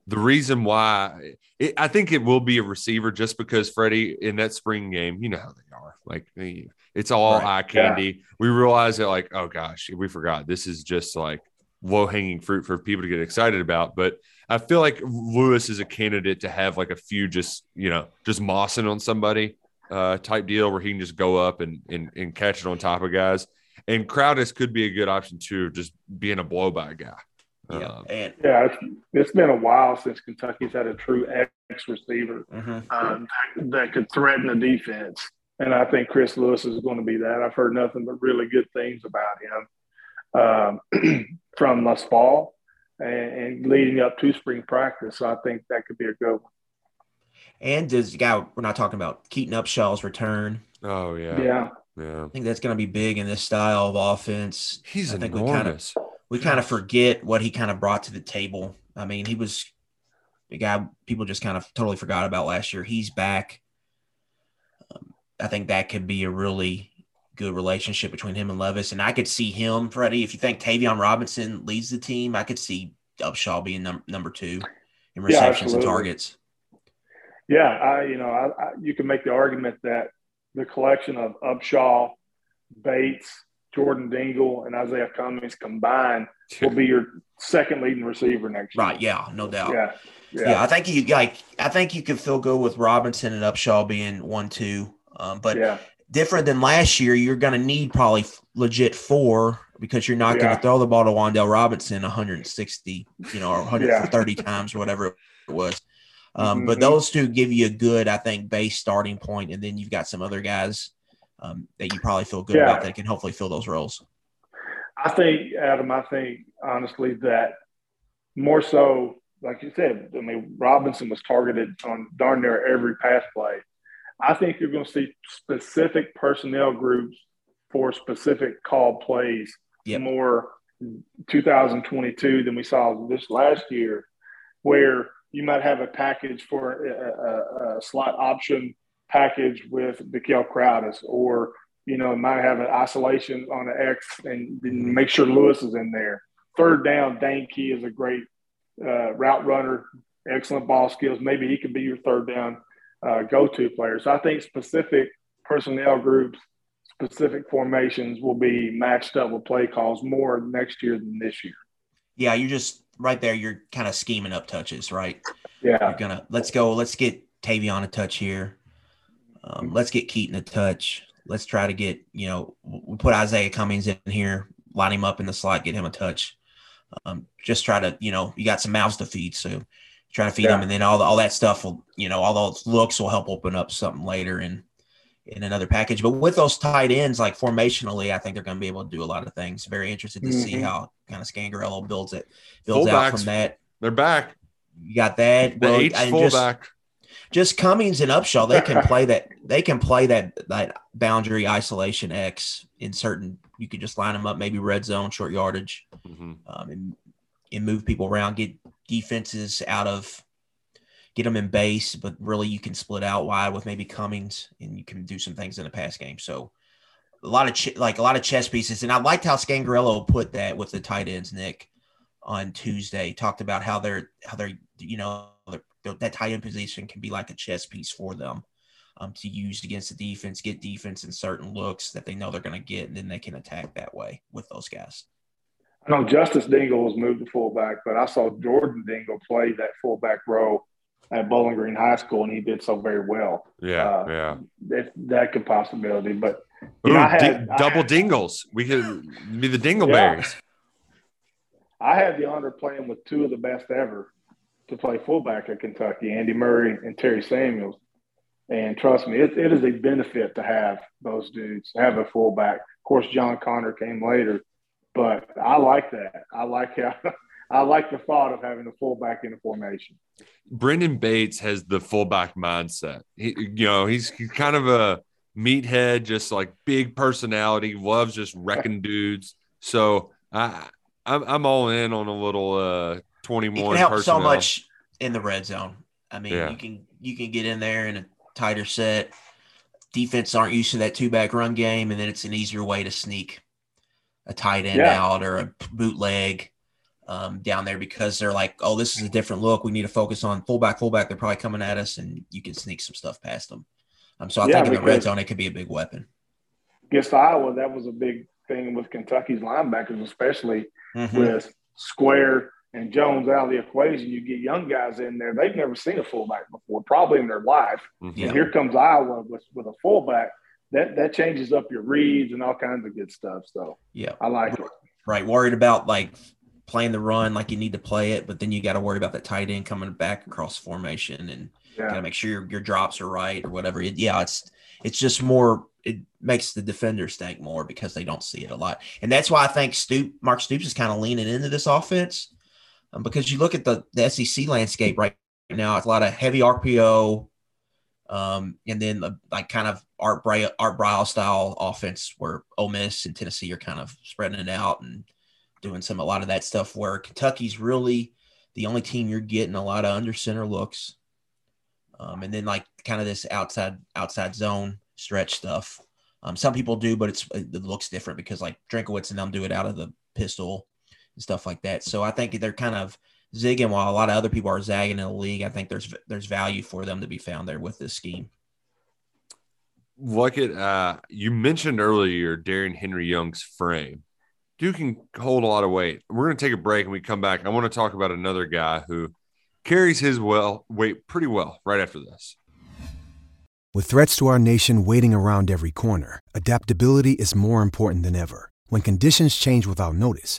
the reason why it, I think it will be a receiver just because Freddie in that spring game, you know how they are, like it's all right. eye candy. Yeah. We realize that like, oh gosh, we forgot this is just like low hanging fruit for people to get excited about, but I feel like Lewis is a candidate to have like a few just you know just mossing on somebody uh, type deal where he can just go up and, and and catch it on top of guys. And Crowdus could be a good option too, just being a blow by guy. Yeah, um, yeah, it's, it's been a while since Kentucky's had a true X receiver mm-hmm. um, that could threaten the defense. and I think Chris Lewis is going to be that. I've heard nothing but really good things about him um, from last fall and, and, leading up to spring practice. So I think that could be a good one. And does guy we're not talking about Keaton Upshaw's return? Oh yeah, yeah, yeah. I think that's going to be big in this style of offense. He's I think enormous. we kind of we kind of forget what he kind of brought to the table. I mean, he was a guy people just kind of totally forgot about last year. He's back. Um, I think that could be a really good relationship between him and Levis. And I could see him, Freddie, if you think Tayvion Robinson leads the team, I could see Upshaw being num- number two in receptions yeah, and targets. Yeah, I you know I, I, you can make the argument that the collection of Upshaw, Bates, Jordan Dingle, and Izayah Cummings combined will be your second leading receiver next year. Right? Yeah, no doubt. Yeah. Yeah. yeah, I think you like. I think you could feel good with Robinson and Upshaw being one, two. Um, but yeah. Different than last year, you're going to need probably legit four because you're not yeah. going to throw the ball to Wan'Dale Robinson 160, you know, or 130 times or whatever it was. Um, mm-hmm. But those two give you a good, I think, base starting point, and then you've got some other guys um, that you probably feel good yeah. about that can hopefully fill those roles. I think, Adam. I think honestly that more so, like you said, I mean, Robinson was targeted on darn near every pass play. I think you're going to see specific personnel groups for specific call plays yep. more 2022 than we saw this last year, where you might have a package for a, a, a slot option package with Dekel Crowdus, or you know, might have an isolation on an X and make sure Lewis is in there. Third down, Dane Key is a great uh, route runner, excellent ball skills. Maybe he could be your third down uh, go-to player. So I think specific personnel groups, specific formations will be matched up with play calls more next year than this year. Yeah, you're just right there, you're kind of scheming up touches, right? Yeah. You're gonna let's go. Let's get Tayvion a touch here. Um, let's get Keaton a touch. Let's try to get you know we put Izayah Cummings in here, line him up in the slot, get him a touch. Um, just try to you know you got some mouths to feed, so try to feed yeah. them, and then all the, all that stuff will you know all those looks will help open up something later and in another package. But with those tight ends, like formationally, I think they're going to be able to do a lot of things. Very interested to mm-hmm. see how kind of Scangarello builds it, builds Fullbacks, out from that. They're back. You got that. The well, H fullback. Just, just Cummings and Upshaw, they can play that. They can play that that boundary isolation X in certain. You could just line them up, maybe red zone, short yardage, mm-hmm. um, and and move people around, get defenses out of get them in base, but really you can split out wide with maybe Cummings and you can do some things in the pass game. So a lot of ch- like a lot of chess pieces. And I liked how Scangarello put that with the tight ends, Nick, on Tuesday. Talked about how they're how they're you know they're, that tight end position can be like a chess piece for them. Um, to use against the defense, get defense in certain looks that they know they're going to get, and then they can attack that way with those guys. I know Justice Dingle was moved to fullback, but I saw Jordan Dingle play that fullback role at Bowling Green High School, and he did so very well. Yeah, uh, yeah. If that could possibility, but Ooh, know, had, double had, dingles. We could be the Dingleberries. Yeah. I had the honor of playing with two of the best ever to play fullback at Kentucky, Andy Murray and Terry Samuels. And trust me, it, it is a benefit to have those dudes, have a fullback. Of course, John Conner came later, but I like that. I like how I like the thought of having a fullback in the formation. Brenden Bates has the fullback mindset. He, you know, he's kind of a meathead, just like big personality, loves just wrecking dudes. So I, I'm, I'm all in on a little uh 21. It can help personnel. so much in the red zone. I mean, yeah. you can you can get in there in a tighter set. Defense aren't used to that two back run game, and then it's an easier way to sneak a tight end yeah. out or a bootleg um, down there because they're like, oh, this is a different look. We need to focus on fullback, fullback. They're probably coming at us, and you can sneak some stuff past them. Um, so I yeah, think in the red zone, it could be a big weapon. Against Iowa, that was a big thing with Kentucky's linebackers, especially mm-hmm. with Square and Jones out of the equation. You get young guys in there; they've never seen a fullback before, probably in their life. Mm-hmm. And here comes Iowa with, with a fullback. That that changes up your reads and all kinds of good stuff. So yeah, I like it. Right, worried about like playing the run like you need to play it, but then you got to worry about that tight end coming back across formation and yeah. got to make sure your, your drops are right or whatever. yeah, it's it's just more. It makes the defenders think more because they don't see it a lot, and that's why I think Stoop Mark Stoops is kind of leaning into this offense um, because you look at the the SEC landscape right now. It's a lot of heavy RPO, um, and then the, like kind of Art Bry Art Briles style offense where Ole Miss and Tennessee are kind of spreading it out and doing some a lot of that stuff. Where Kentucky's really the only team you're getting a lot of under center looks, um, and then like kind of this outside outside zone stretch stuff. Um, some people do, but it's it looks different because like Drinkwitz and them do it out of the pistol and stuff like that. So I think they're kind of zigging while a lot of other people are zagging in the league. I think there's there's value for them to be found there with this scheme. Look at uh, you mentioned earlier Darion Henry-Young's frame. Dude can hold a lot of weight. We're going to take a break and we come back. I want to talk about another guy who carries his well weight pretty well right after this. With threats to our nation waiting around every corner, adaptability is more important than ever. When conditions change without notice,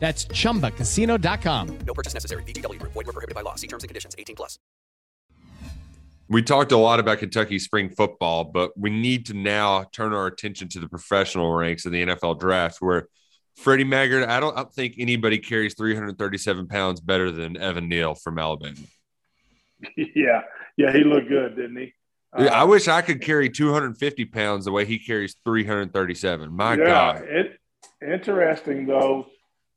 That's chumbacasino.com. No purchase necessary. VGW, void, were prohibited by law. See terms and conditions 18 plus. We talked a lot about Kentucky spring football, but we need to now turn our attention to the professional ranks of the NFL draft, where Freddie Maggard, I don't, I don't think anybody carries 337 pounds better than Evan Neal from Alabama. Yeah, yeah, he looked good, didn't he? Uh, I wish I could carry 250 pounds the way he carries 337. My yeah, God. It, interesting though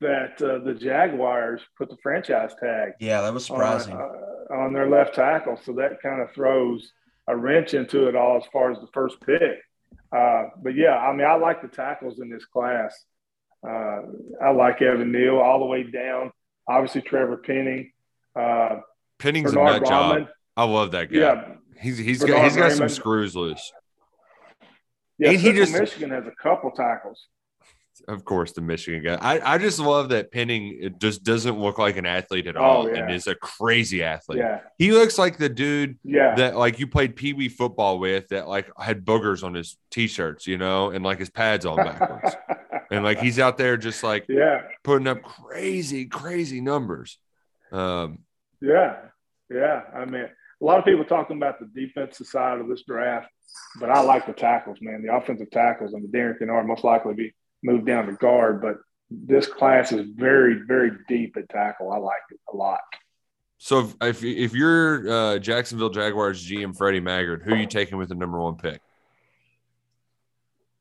that uh, the Jaguars put the franchise tag. Yeah, that was surprising. On, uh, on their left tackle, so that kind of throws a wrench into it all as far as the first pick. Uh, but yeah, I mean, I like the tackles in this class. Uh, I like Evan Neal all the way down. Obviously, Trevor Penning. Uh, Penning's Bernard a nut job. I love that guy. Yeah. He's he's Bernard got he's got some screws loose. Yeah, And he just- Michigan has a couple tackles. Of course, the Michigan guy. I, I just love that Penning it just doesn't look like an athlete at all, Oh, yeah. and is a crazy athlete. Yeah. He looks like the dude Yeah. that like you played pee wee football with that like had boogers on his t-shirts, you know, and like his pads on backwards. and like he's out there just like Yeah. putting up crazy, crazy numbers. Um, Yeah, yeah. I mean, a lot of people talking about the defensive side of this draft, but I like the tackles, man. The offensive tackles and the Darian Kinnard most likely be moved down to guard, but this class is very, very deep at tackle. I like it a lot. so if if, if you're uh, Jacksonville Jaguars GM Freddie Maggard, who are you taking with the number one pick?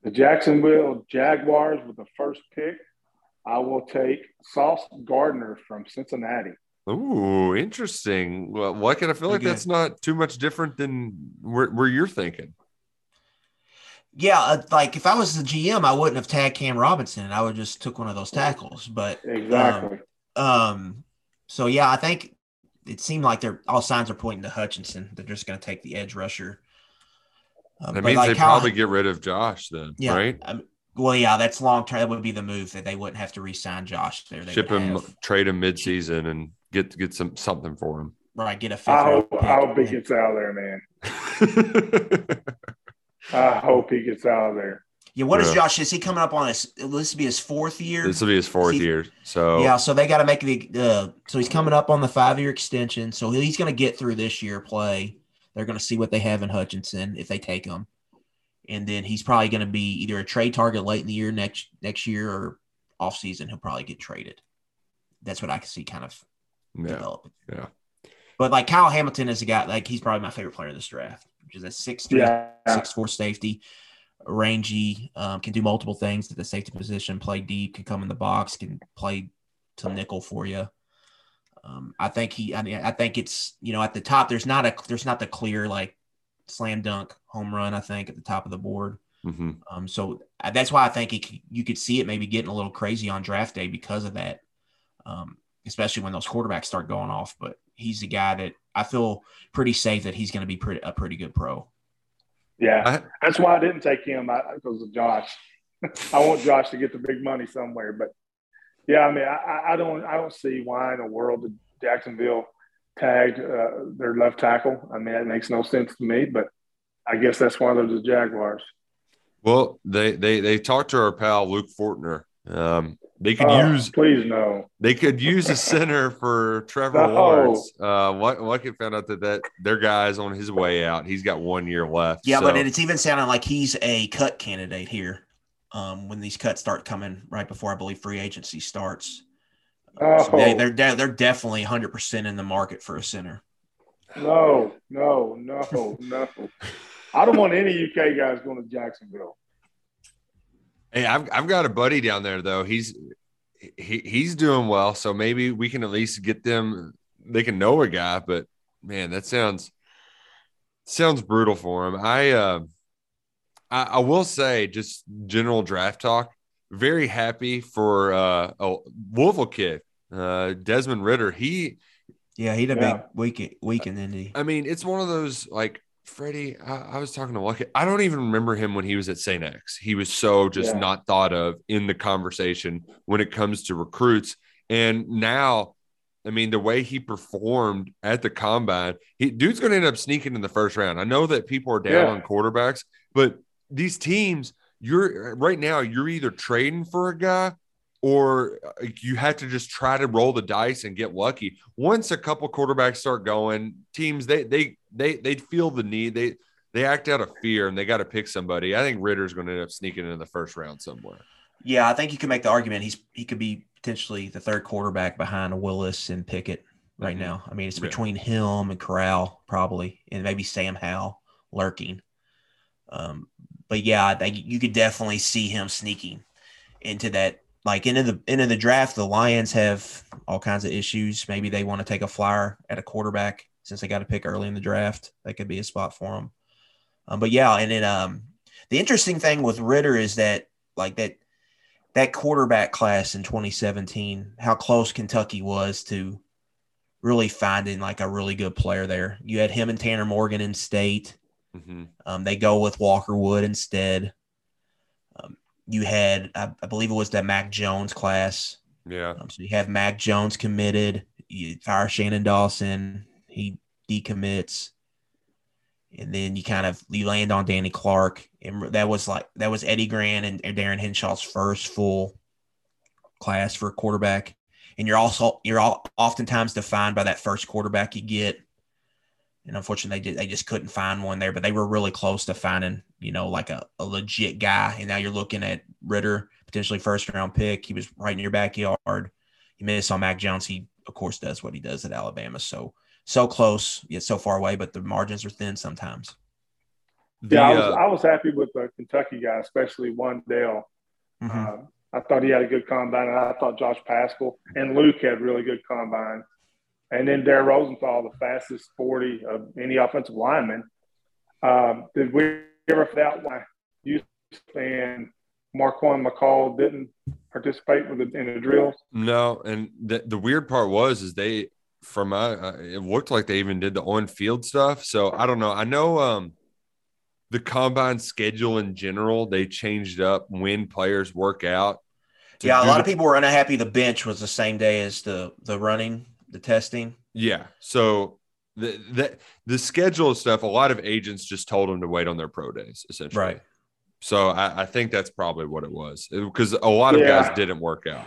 The Jacksonville Jaguars with the first pick, I will take Sauce Gardner from Cincinnati. Ooh, interesting. Well, why can I feel like Pretty that's not too much different than where, where you're thinking? Yeah, uh, like if I was the GM, I wouldn't have tagged Cam Robinson. I would just took one of those tackles. But Exactly. Um, um, so yeah, I think it seemed like they're all signs are pointing to Hutchinson. They're just going to take the edge rusher. Uh, That means like they how- probably get rid of Josh then, yeah, right? um, well, yeah, that's long term. That would be the move that they wouldn't have to re-sign Josh there. They Ship him, have- trade him mid-season, and get get some something for him. right. Get a fifth. I round hope. I hope he gets out of there, man. I hope he gets out of there. Yeah, what is Yeah. Josh? Is he coming up on his? Will this be his fourth year? This will be his fourth he- year. So Yeah, so they got to make the. Uh, so he's coming up on the five year extension. So he's going to get through this year play. They're going to see what they have in Hutchinson if they take him, and then he's probably going to be either a trade target late in the year next next year or off season. He'll probably get traded. That's what I can see kind of yeah, developing. yeah. But like Kyle Hamilton is a guy like he's probably my favorite player in this draft, which is a six three, Yeah. six four safety, rangy, um, can do multiple things at the safety position, play deep, can come in the box, can play some nickel for you. Um, I think he, I mean, I think it's you know at the top. There's not a there's not the clear like slam dunk home run. I think at the top of the board. hmm Um, so uh, that's why I think it, you could see it maybe getting a little crazy on draft day because of that, um, especially when those quarterbacks start going off. But he's a guy that I feel pretty safe that he's going to be pretty, a pretty good pro. Yeah, that's why I didn't take him I- because of Josh. I want Josh to get the big money somewhere, but yeah, I mean, I- I, I don't, I don't see why in the world that Jacksonville tagged uh, their left tackle. I mean, that makes no sense to me, but I guess that's why they're the Jaguars. Well, they they they talked to our pal Luke Fortner. Um, they could Oh, use please no. they could use a center for Trevor No. Lawrence. Uh, what Luckett found out that that their guy's on his way out. He's got one year left. Yeah, so- but it's even sounding like he's a cut candidate here um, when these cuts start coming right before I believe free agency starts. Oh, So they, they're de- they're definitely 100 percent in the market for a center. no, no, no, no. I don't want any UK guys going to Jacksonville. Hey, I've I've got a buddy down there though. He's he he's doing well, so maybe we can at least get them. They can know a guy, but man, that sounds sounds brutal for him. I uh, I, I will say, just general draft talk. Very happy for uh, a Louisville kid, uh, Desmond Ridder. He Yeah, he had a Yeah. big week week in Indy. I mean, it's one of those like Freddie. I, I was talking to Lucky. I don't even remember him when he was at St. X. He was so just Yeah. not thought of in the conversation when it comes to recruits. And now, I mean, the way he performed at the combine, he dude's going to end up sneaking in the first round. I know that people are down Yeah. on quarterbacks, but these teams, you're right now, you're either trading for a guy or uh, you have to just try to roll the dice and get lucky. Once a couple quarterbacks start going, teams they they they they feel the need. They they act out of fear and they got to pick somebody. I think Ridder's going to end up sneaking in the first round somewhere. Yeah, I think you can make the argument he's he could be potentially the third quarterback behind Willis and Pickett right Mhm. now. I mean, it's Yeah. between him and Corral probably, and maybe Sam Howell lurking. Um, but yeah, I think you could definitely see him sneaking into that, like into the into the draft. The Lions have all kinds of issues. Maybe they want to take a flyer at a quarterback since they got a pick early in the draft. That could be a spot for him. Um, but yeah, and then um, the interesting thing with Ridder is that like that that quarterback class in 2017, how close Kentucky was to really finding like a really good player there. You had him and Tanner Morgan in state. Mm-hmm. Um, they go with Walker Wood instead. Um, you had, I, I believe it was that Mac Jones class. Yeah. Um, so you have Mac Jones committed. You fire Shannon Dawson. He decommits. And then you kind of you land on Danny Clark, and that was like that was Eddie Gran and, Darin Hinshaw's first full class for a quarterback. And you're also you're all oftentimes defined by that first quarterback you get. And unfortunately, they did, they just couldn't find one there, but they were really close to finding you know like a, a legit guy. And now you're looking at Ridder, potentially first round pick. He was right in your backyard. You miss on Mac Jones. He of course does what he does at Alabama. So so close yet so far away, but the margins are thin sometimes. The, Yeah, I was uh, I was happy with the Kentucky guy, especially Wan'Dale. Mhm. Uh, I thought he had a good combine, and I thought Josh Paschal and Luke had really good combine. And then Darren Rosenthal, the fastest 40 of any offensive lineman. Um, did we ever find out why you and Marquan McCall didn't participate with the, in the drills? No, and the the weird part was is they from my uh, it looked like they even did the on field stuff. So I don't know. I know um the combine schedule in general they changed up when players work out. Yeah, a do lot of people were unhappy. The bench was the same day as the the running, the testing. Yeah. So the the the schedule stuff. A lot of agents just told them to wait on their pro days, essentially. Right. So I, I think that's probably what it was because a lot of Yeah. guys didn't work out.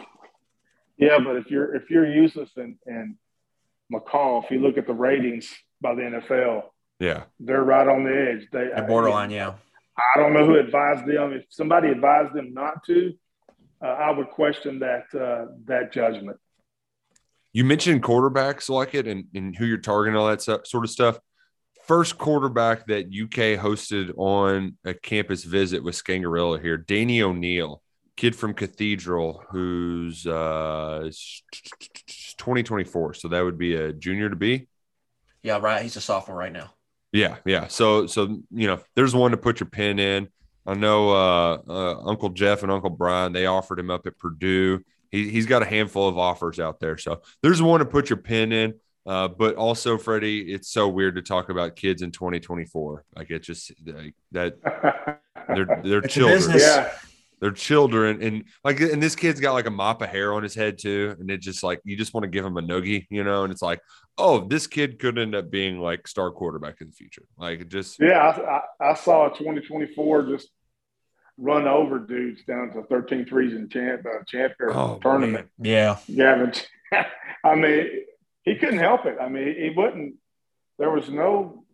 Yeah, but if you're if you're useless and and McCall, if you look at the ratings by the NFL, Yeah. they're right on the edge. They They're borderline, yeah. I don't know who advised them. If somebody advised them not to, uh, I would question that uh, that judgment. You mentioned quarterbacks like it and, and who you're targeting, all that so- sort of stuff. First quarterback that UK hosted on a campus visit with Scangarello here, Danny O'Neill, kid from Cathedral, who's uh, 2024. So that would be a junior to be. Yeah, right. He's a sophomore right now. Yeah, yeah. So, so you know, there's one to put your pin in. I know uh, uh, Uncle Jeff and Uncle Brian. They offered him up at Purdue. He, he's got a handful of offers out there. So there's one to put your pin in. Uh, but also, Freddie, it's so weird to talk about kids in 2024. Like it just like that they're they're It's a children. business. Yeah, They're children, and like, and this kid's got like a mop of hair on his head too, and it just like you just want to give him a noogie, you know. And it's like, oh, this kid could end up being like star quarterback in the future. Like just yeah. I, I, I saw a 2024 just run over dudes down to 13 threes in champ uh, champ Oh, tournament. Yeah. Gavin, I mean, he couldn't help it. I mean, he wouldn't. There was no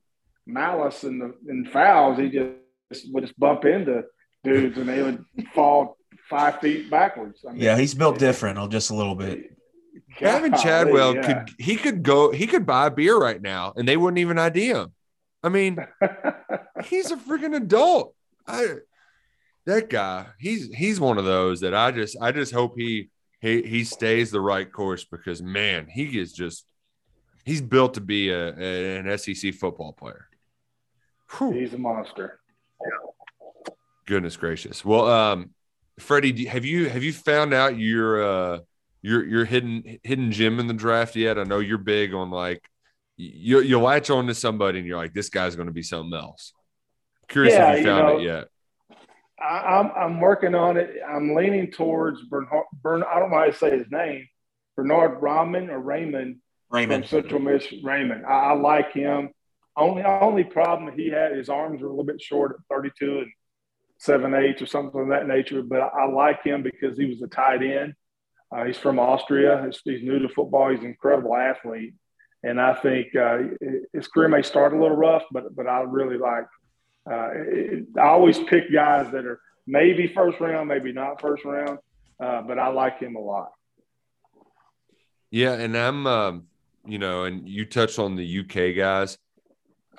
malice in the in fouls. He just would just bump into dudes, and they would fall five feet backwards. I mean, Yeah, he's built different, oh, just a little bit. Gavin Chadwell yeah. could he could go he could buy a beer right now and they wouldn't even ID him. I mean, he's a freaking adult. I that guy, he's he's one of those that I just I just hope he he he stays the right course because man, he is just he's built to be a, a- an SEC football player. Whew. He's a monster. Goodness gracious. Well, um, Freddie, do- have you have you found out your uh your your hidden hidden gem in the draft yet? I know you're big on like you you latch on to somebody and you're like, this guy's going to be something else. Curious Yeah, if you you found know, it yet. I, I'm I'm working on it. I'm leaning towards Bernard. Bern, I don't know how to say his name. Bernard Rahman or Raymond Raymond. from Central Miss. Raymond. I, I like him. Only only problem he had his arms were a little bit short at 32 and seven eighths or something of that nature. But I, I like him because he was a tight end. Uh, he's from Austria. He's, he's new to football. He's an incredible athlete, and I think uh, his career may start a little rough, but but I really like. Uh, it, I always pick guys that are maybe first round, maybe not first round, uh, but I like him a lot. Yeah, and I'm, um, you know, and you touched on the UK guys.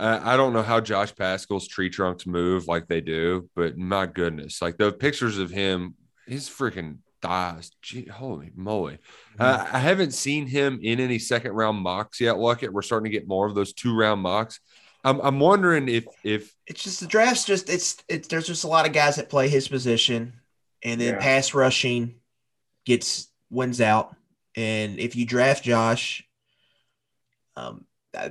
I, I don't know how Josh Paschal's tree trunks move like they do, but my goodness, like the pictures of him, his freaking thighs, gee, holy moly! Uh, I haven't seen him in any second round mocks yet. Luckett, we're starting to get more of those two round mocks. I'm, I'm wondering if if It's just the draft's just it's it's there's just a lot of guys that play his position, and then Yeah. pass rushing gets wins out. And if you draft Josh, um,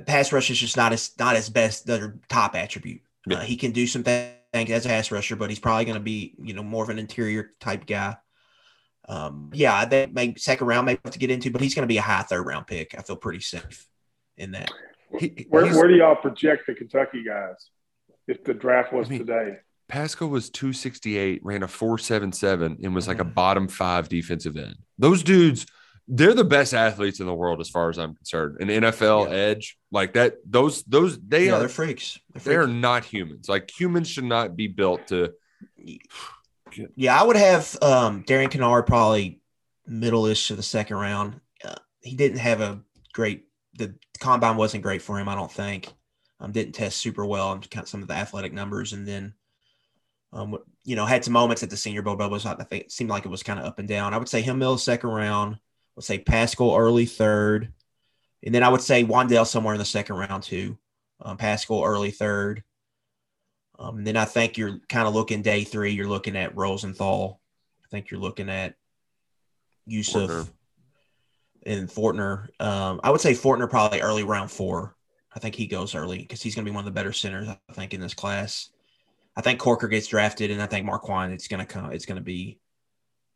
pass rush is just not as not his best the top attribute. Uh, he can do some things as a pass rusher, but he's probably going to be you know more of an interior type guy. Um, yeah, I think maybe second round maybe have to get into, but he's going to be a high third round pick. I feel pretty safe in that. he, Where, where do y'all project the Kentucky guys if the draft was I mean, today? Paschal was 268, ran a 477, and was like a Mhm. bottom five defensive end. Those dudes, they're the best athletes in the world as far as I'm concerned. An NFL Yeah. edge, like that, those, those, they yeah, are they're freaks. They're they're not humans. Like humans should not be built to Yeah, I would have um, Darian Kinnard probably middle-ish to the second round. Uh, he didn't have a great. The combine wasn't great for him. I don't think. Um, didn't test super well on kind of some of the athletic numbers, and then, um, you know, had some moments at the Senior Bowl. But was I think it seemed like it was kind of up and down. I would say him middle second round. I would say Paschal early third, and then I would say Wan'Dale somewhere in the second round too. Um, Paschal early third. Um, and then I think you're kind of looking day three. You're looking at Rosenthal. I think you're looking at Yusuf Fortner. and Fortner. Um, I would say Fortner probably early round four. I think he goes early because he's going to be one of the better centers. I think in this class. I think Corker gets drafted, and I think Marquan. It's going to come. It's going to be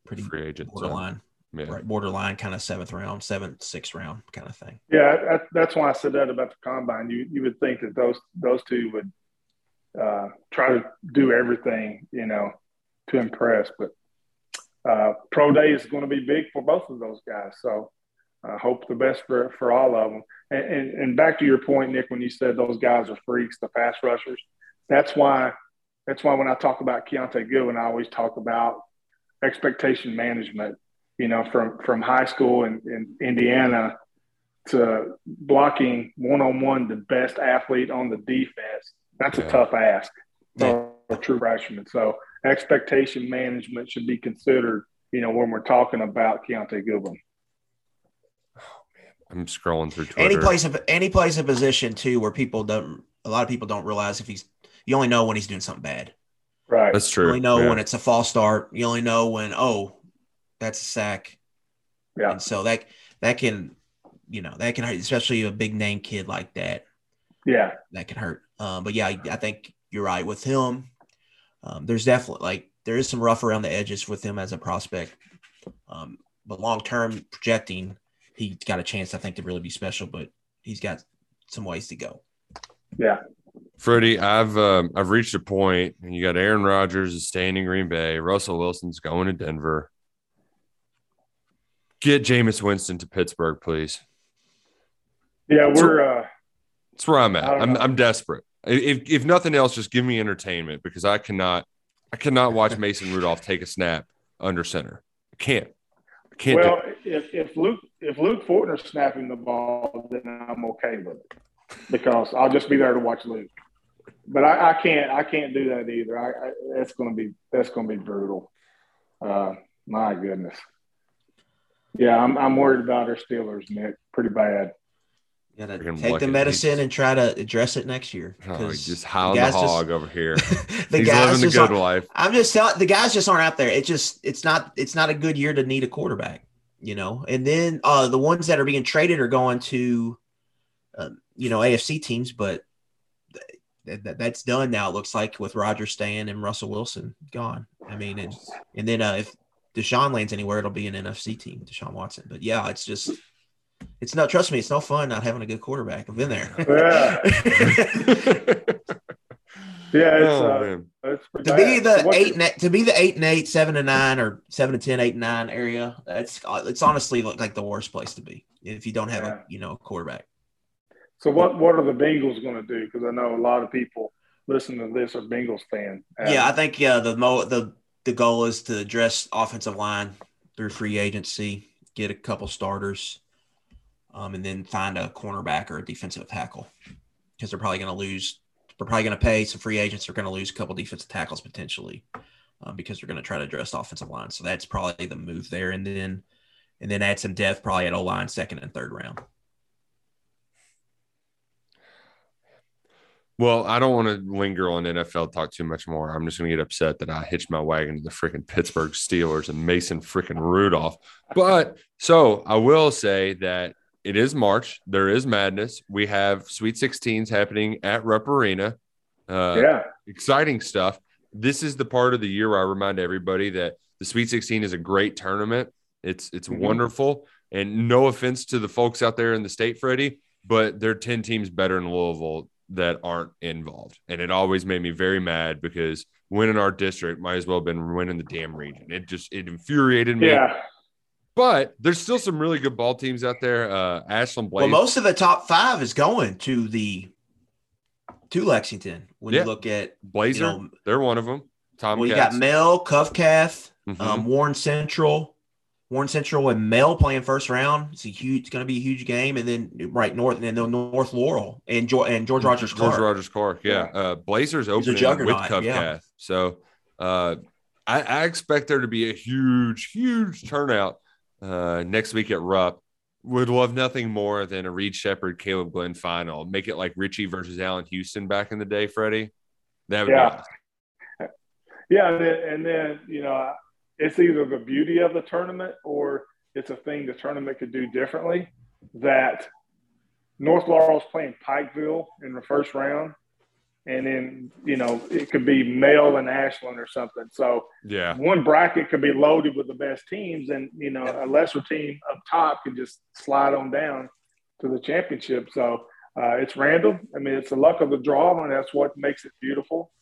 pretty free agent. so, borderline, yeah. right? Borderline kind of seventh round, seventh, sixth round kind of thing. Yeah, that, that's why I said that about the combine. You you would think that those those two would uh, try to do everything, you know, to impress. But uh, pro day is going to be big for both of those guys. So I hope the best for, for all of them. And, and, and back to your point, Nick, when you said those guys are freaks, the pass rushers, that's why that's why when I talk about Kiyaunta Goodwin, I always talk about expectation management. You know, from from high school in, in Indiana to blocking one on one the best athlete on the defense. That's a tough ask for a true freshman. So expectation management should be considered. You know, when we're talking about Kiyaunta Goodwin. I'm scrolling through Twitter. Any place of any place of position too where people don't a lot of people don't realize if he's you only know when he's doing something bad. Right. That's true. You only know Yeah. when it's a false start. You only know when oh, that's a sack. Yeah. And so that that can you know that can hurt, especially a big name kid like that. Yeah. That can hurt. Um, but yeah, I, I think you're right with him. Um, there's definitely like there is some rough around the edges with him as a prospect. Um, but long term projecting, he's got a chance, I think, to really be special. But he's got some ways to go. Yeah. Freddie, I've um, I've reached a point, and you got Aaron Rodgers is staying in Green Bay. Russell Wilson's going to Denver. Get Jameis Winston to Pittsburgh, please. Yeah, we're uh, That's where I'm at. I'm know. I'm desperate. If if nothing else, just give me entertainment because I cannot I cannot watch Mason Rudolph take a snap under center. I can't. I can't. well. If, if Luke if Luke Fortner's snapping the ball, then I'm okay with it because I'll just be there to watch Luke. But I, I can't I can't do that either. I, I that's going to be that's going to be brutal. Uh, my goodness. Yeah, I'm I'm worried about our Steelers, Nick. Pretty bad. You gotta Freaking take the medicine and try to address it next year. Oh, 'cause just howling the the guys just- hog over here. the He's guys living the just good aren't- life. I'm just telling the guys just aren't out there. It just it's not it's not a good year to need a quarterback, you know. And then uh the ones that are being traded are going to, um, you know, AFC teams, but th- th- that's done now. It looks like with Roger staying and Russell Wilson gone. I mean, and and then uh, if Deshaun lands anywhere, it'll be an NFC team, Deshaun Watson. But yeah, it's just. It's not. Trust me, it's no fun not having a good quarterback. I've been there. Yeah, it's, Oh, uh, it's pretty to be the So what's eight your- and to be the eight and eight, seven and nine, or seven and ten, eight and nine area. That's it's honestly like like the worst place to be if you don't have Yeah. a you know a quarterback. So what what are the Bengals going to do? Because I know a lot of people listening to this are Bengals fans. Yeah, I think yeah the mo the the goal is to address offensive line through free agency, get a couple starters, um, and then find a cornerback or a defensive tackle because they're probably going to lose. They're probably going to pay some free agents. They're going to lose a couple defensive tackles potentially um, because they're going to try to address offensive line. So that's probably the move there, and then and then add some depth probably at O line second and third round. Well, I don't want to linger on NFL talk too much more. I'm just going to get upset that I hitched my wagon to the freaking Pittsburgh Steelers and Mason freaking Rudolph. But so I will say that it is March. There is madness. We have Sweet 16s happening at Rupp Arena. Uh, Yeah. exciting stuff. This is the part of the year where I remind everybody that the Sweet 16 is a great tournament. It's it's Mhm. wonderful. And no offense to the folks out there in the state, Freddie, but there are 10 teams better in Louisville that aren't involved. And it always made me very mad because winning our district might as well have been winning the damn region. It just it infuriated me. Yeah. But there's still some really good ball teams out there. Uh Ashland Blaze. Well, most of the top five is going to the to Lexington. When Yeah. you look at Blazer, you know, they're one of them. Tom well, you got Male, CovCath, Mhm. um, Warren Central, Warren Central, and Male playing first round. It's a huge. It's going to be a huge game, and then right north, and then the North Laurel and George and George Rogers George Clark. Rogers Clark, yeah. Uh, Blazers He's opening with juggernaut, CovCath. yeah. So uh, I, I expect there to be a huge, huge turnout uh, next week at Rupp. Would love nothing more than a Reed Sheppard, Caleb Glenn final. Make it like Richie versus Allan Houston back in the day, Freddie. That would Yeah. be awesome. Yeah, and then, and then you know, it's either the beauty of the tournament or it's a thing the tournament could do differently. That North Laurel's playing Pikeville in the first round, and then you know it could be Male and Ashland or something. So Yeah. one bracket could be loaded with the best teams, and you know a lesser team up top can just slide on down to the championship. So Uh, it's random. I mean, it's the luck of the draw, and that's what makes it beautiful.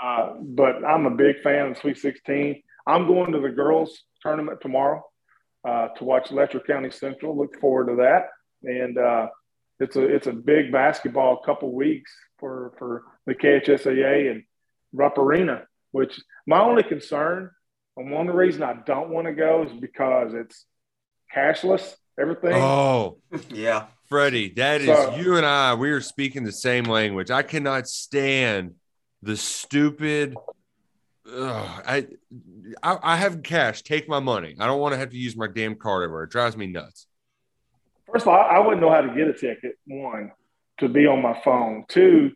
Uh, but I'm a big fan of Sweet 16. I'm going to the girls' tournament tomorrow uh, to watch Letcher County Central. Look forward to that. And uh, it's a it's a big basketball couple weeks for for the KHSAA and Rupp Arena. Which my only concern, and one of the reasons I don't want to go is because it's cashless. Everything. Oh, yeah. Freddie, that is So- you and I. We are speaking the same language. I cannot stand the stupid. Ugh, I, I I have cash. Take my money. I don't want to have to use my damn card everywhere. It drives me nuts. First of all, I wouldn't know how to get a ticket. One, to be on my phone. Two,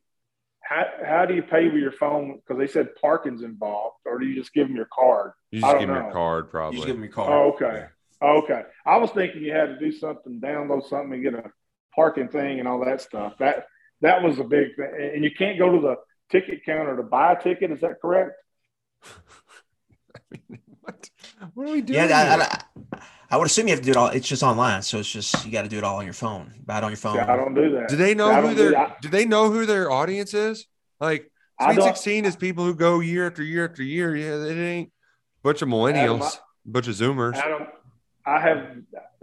how, how do you pay with your phone? Because they said parking's involved, or do you just give them your card? You just give me know. your card, probably. You just give them your card. Oh, okay. Okay. I was thinking you had to do something, download something, and get a parking thing and all that stuff. That that was a big thing. And you can't go to the ticket counter to buy a ticket. Is that correct? What are we doing? Yeah, here? I, I, I would assume you have to do it all. It's just online, so it's just you got to do it all on your phone. Buy it on your phone. Yeah, I don't do that. Do they know I who don't do their do they know who their audience is? Like Sweet 16 is people who go year after year after year. Yeah, it ain't a bunch of millennials, Adam, bunch of zoomers. Adam, I have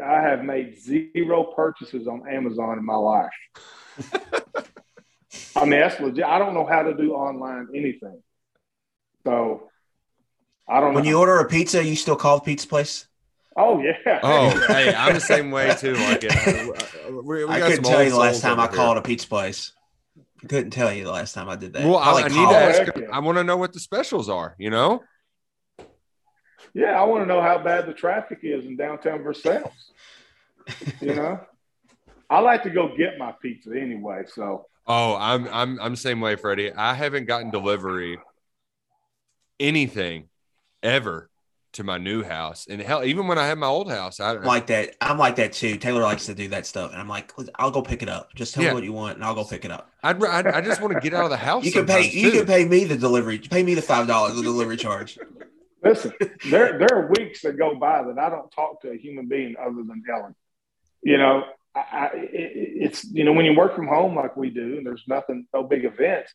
I have made zero purchases on Amazon in my life. I mean, that's legit. I don't know how to do online anything. So I don't When know. you order a pizza, you still call the pizza place. oh yeah. Oh, hey, I'm the same way too. Like it. We, uh, we I couldn't some tell you the last time I here. called a pizza place. I couldn't tell you the last time I did that. Well, I, Probably I need call to ask. Oh, yeah. I want to know what the specials are. You know, Yeah, I want to know how bad the traffic is in downtown Versailles. you know, I like to go get my pizza anyway. So Oh, I'm I'm I'm the same way, Freddie. I haven't gotten delivery anything ever to my new house, and hell, even when I had my old house, I I'm like that. I'm like that too. Taylor likes to do that stuff, and I'm like, I'll go pick it up. Just tell Yeah. me what you want, and I'll go pick it up. I'd, I'd I just want to get out of the house. You can pay. sometimes, You too. can pay me the delivery. Pay me the five dollars the delivery charge. listen, there there are weeks that go by that I don't talk to a human being other than Helen. You know, I, I, it, it's you know when you work from home like we do, and there's nothing, no big events.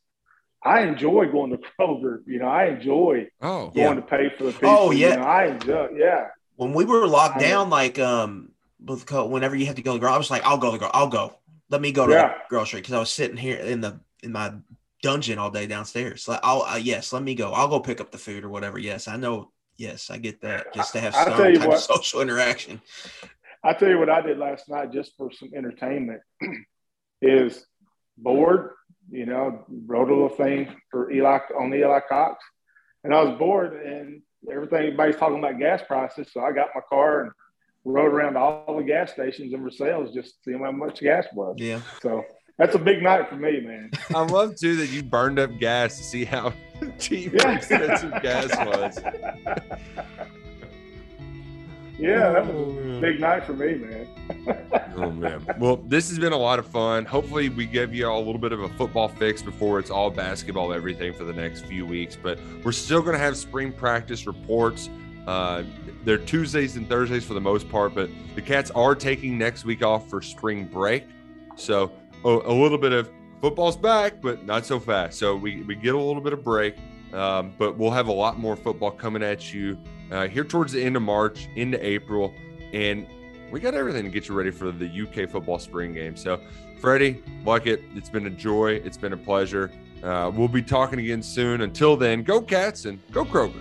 I enjoy going to Kroger. You know, I enjoy Oh, going to pay for the pizza. Oh, yeah. You know, I enjoy. Yeah. When we were locked I know. down, like um, with co- whenever you have to go to the grocery, I was like, I'll go to the gro- I'll go. Let me go to Yeah. the grocery because I was sitting here in the in my dungeon all day downstairs. Like, I'll uh, yes, let me go. I'll go pick up the food or whatever. Yes, I know. Yes, I get that. Just to have some type what. of social interaction. I tell you what I did last night just for some entertainment is bored, you know, wrote a little thing for Eli on Eli Cox. And I was bored and everything everybody's talking about gas prices. So I got my car and rode around to all the gas stations in Versailles just seeing how much gas was. Yeah. So that's a big night for me, man. I love too that you burned up gas to see how cheap Yeah. expensive gas was. Yeah, that was a big night for me, man. Oh man. Well, this has been a lot of fun. Hopefully, we give you all a little bit of a football fix before it's all basketball, everything for the next few weeks. But we're still going to have spring practice reports. Uh, they're Tuesdays and Thursdays for the most part, but the Cats are taking next week off for spring break. So a, a little bit of football's back, but not so fast. So we, we get a little bit of break, um, but we'll have a lot more football coming at you uh, here towards the end of March into April. And we got everything to get you ready for the UK football spring game. So, Freddie, like it. It's been a joy. It's been a pleasure. Uh, we'll be talking again soon. Until then, go Cats and go Kroger.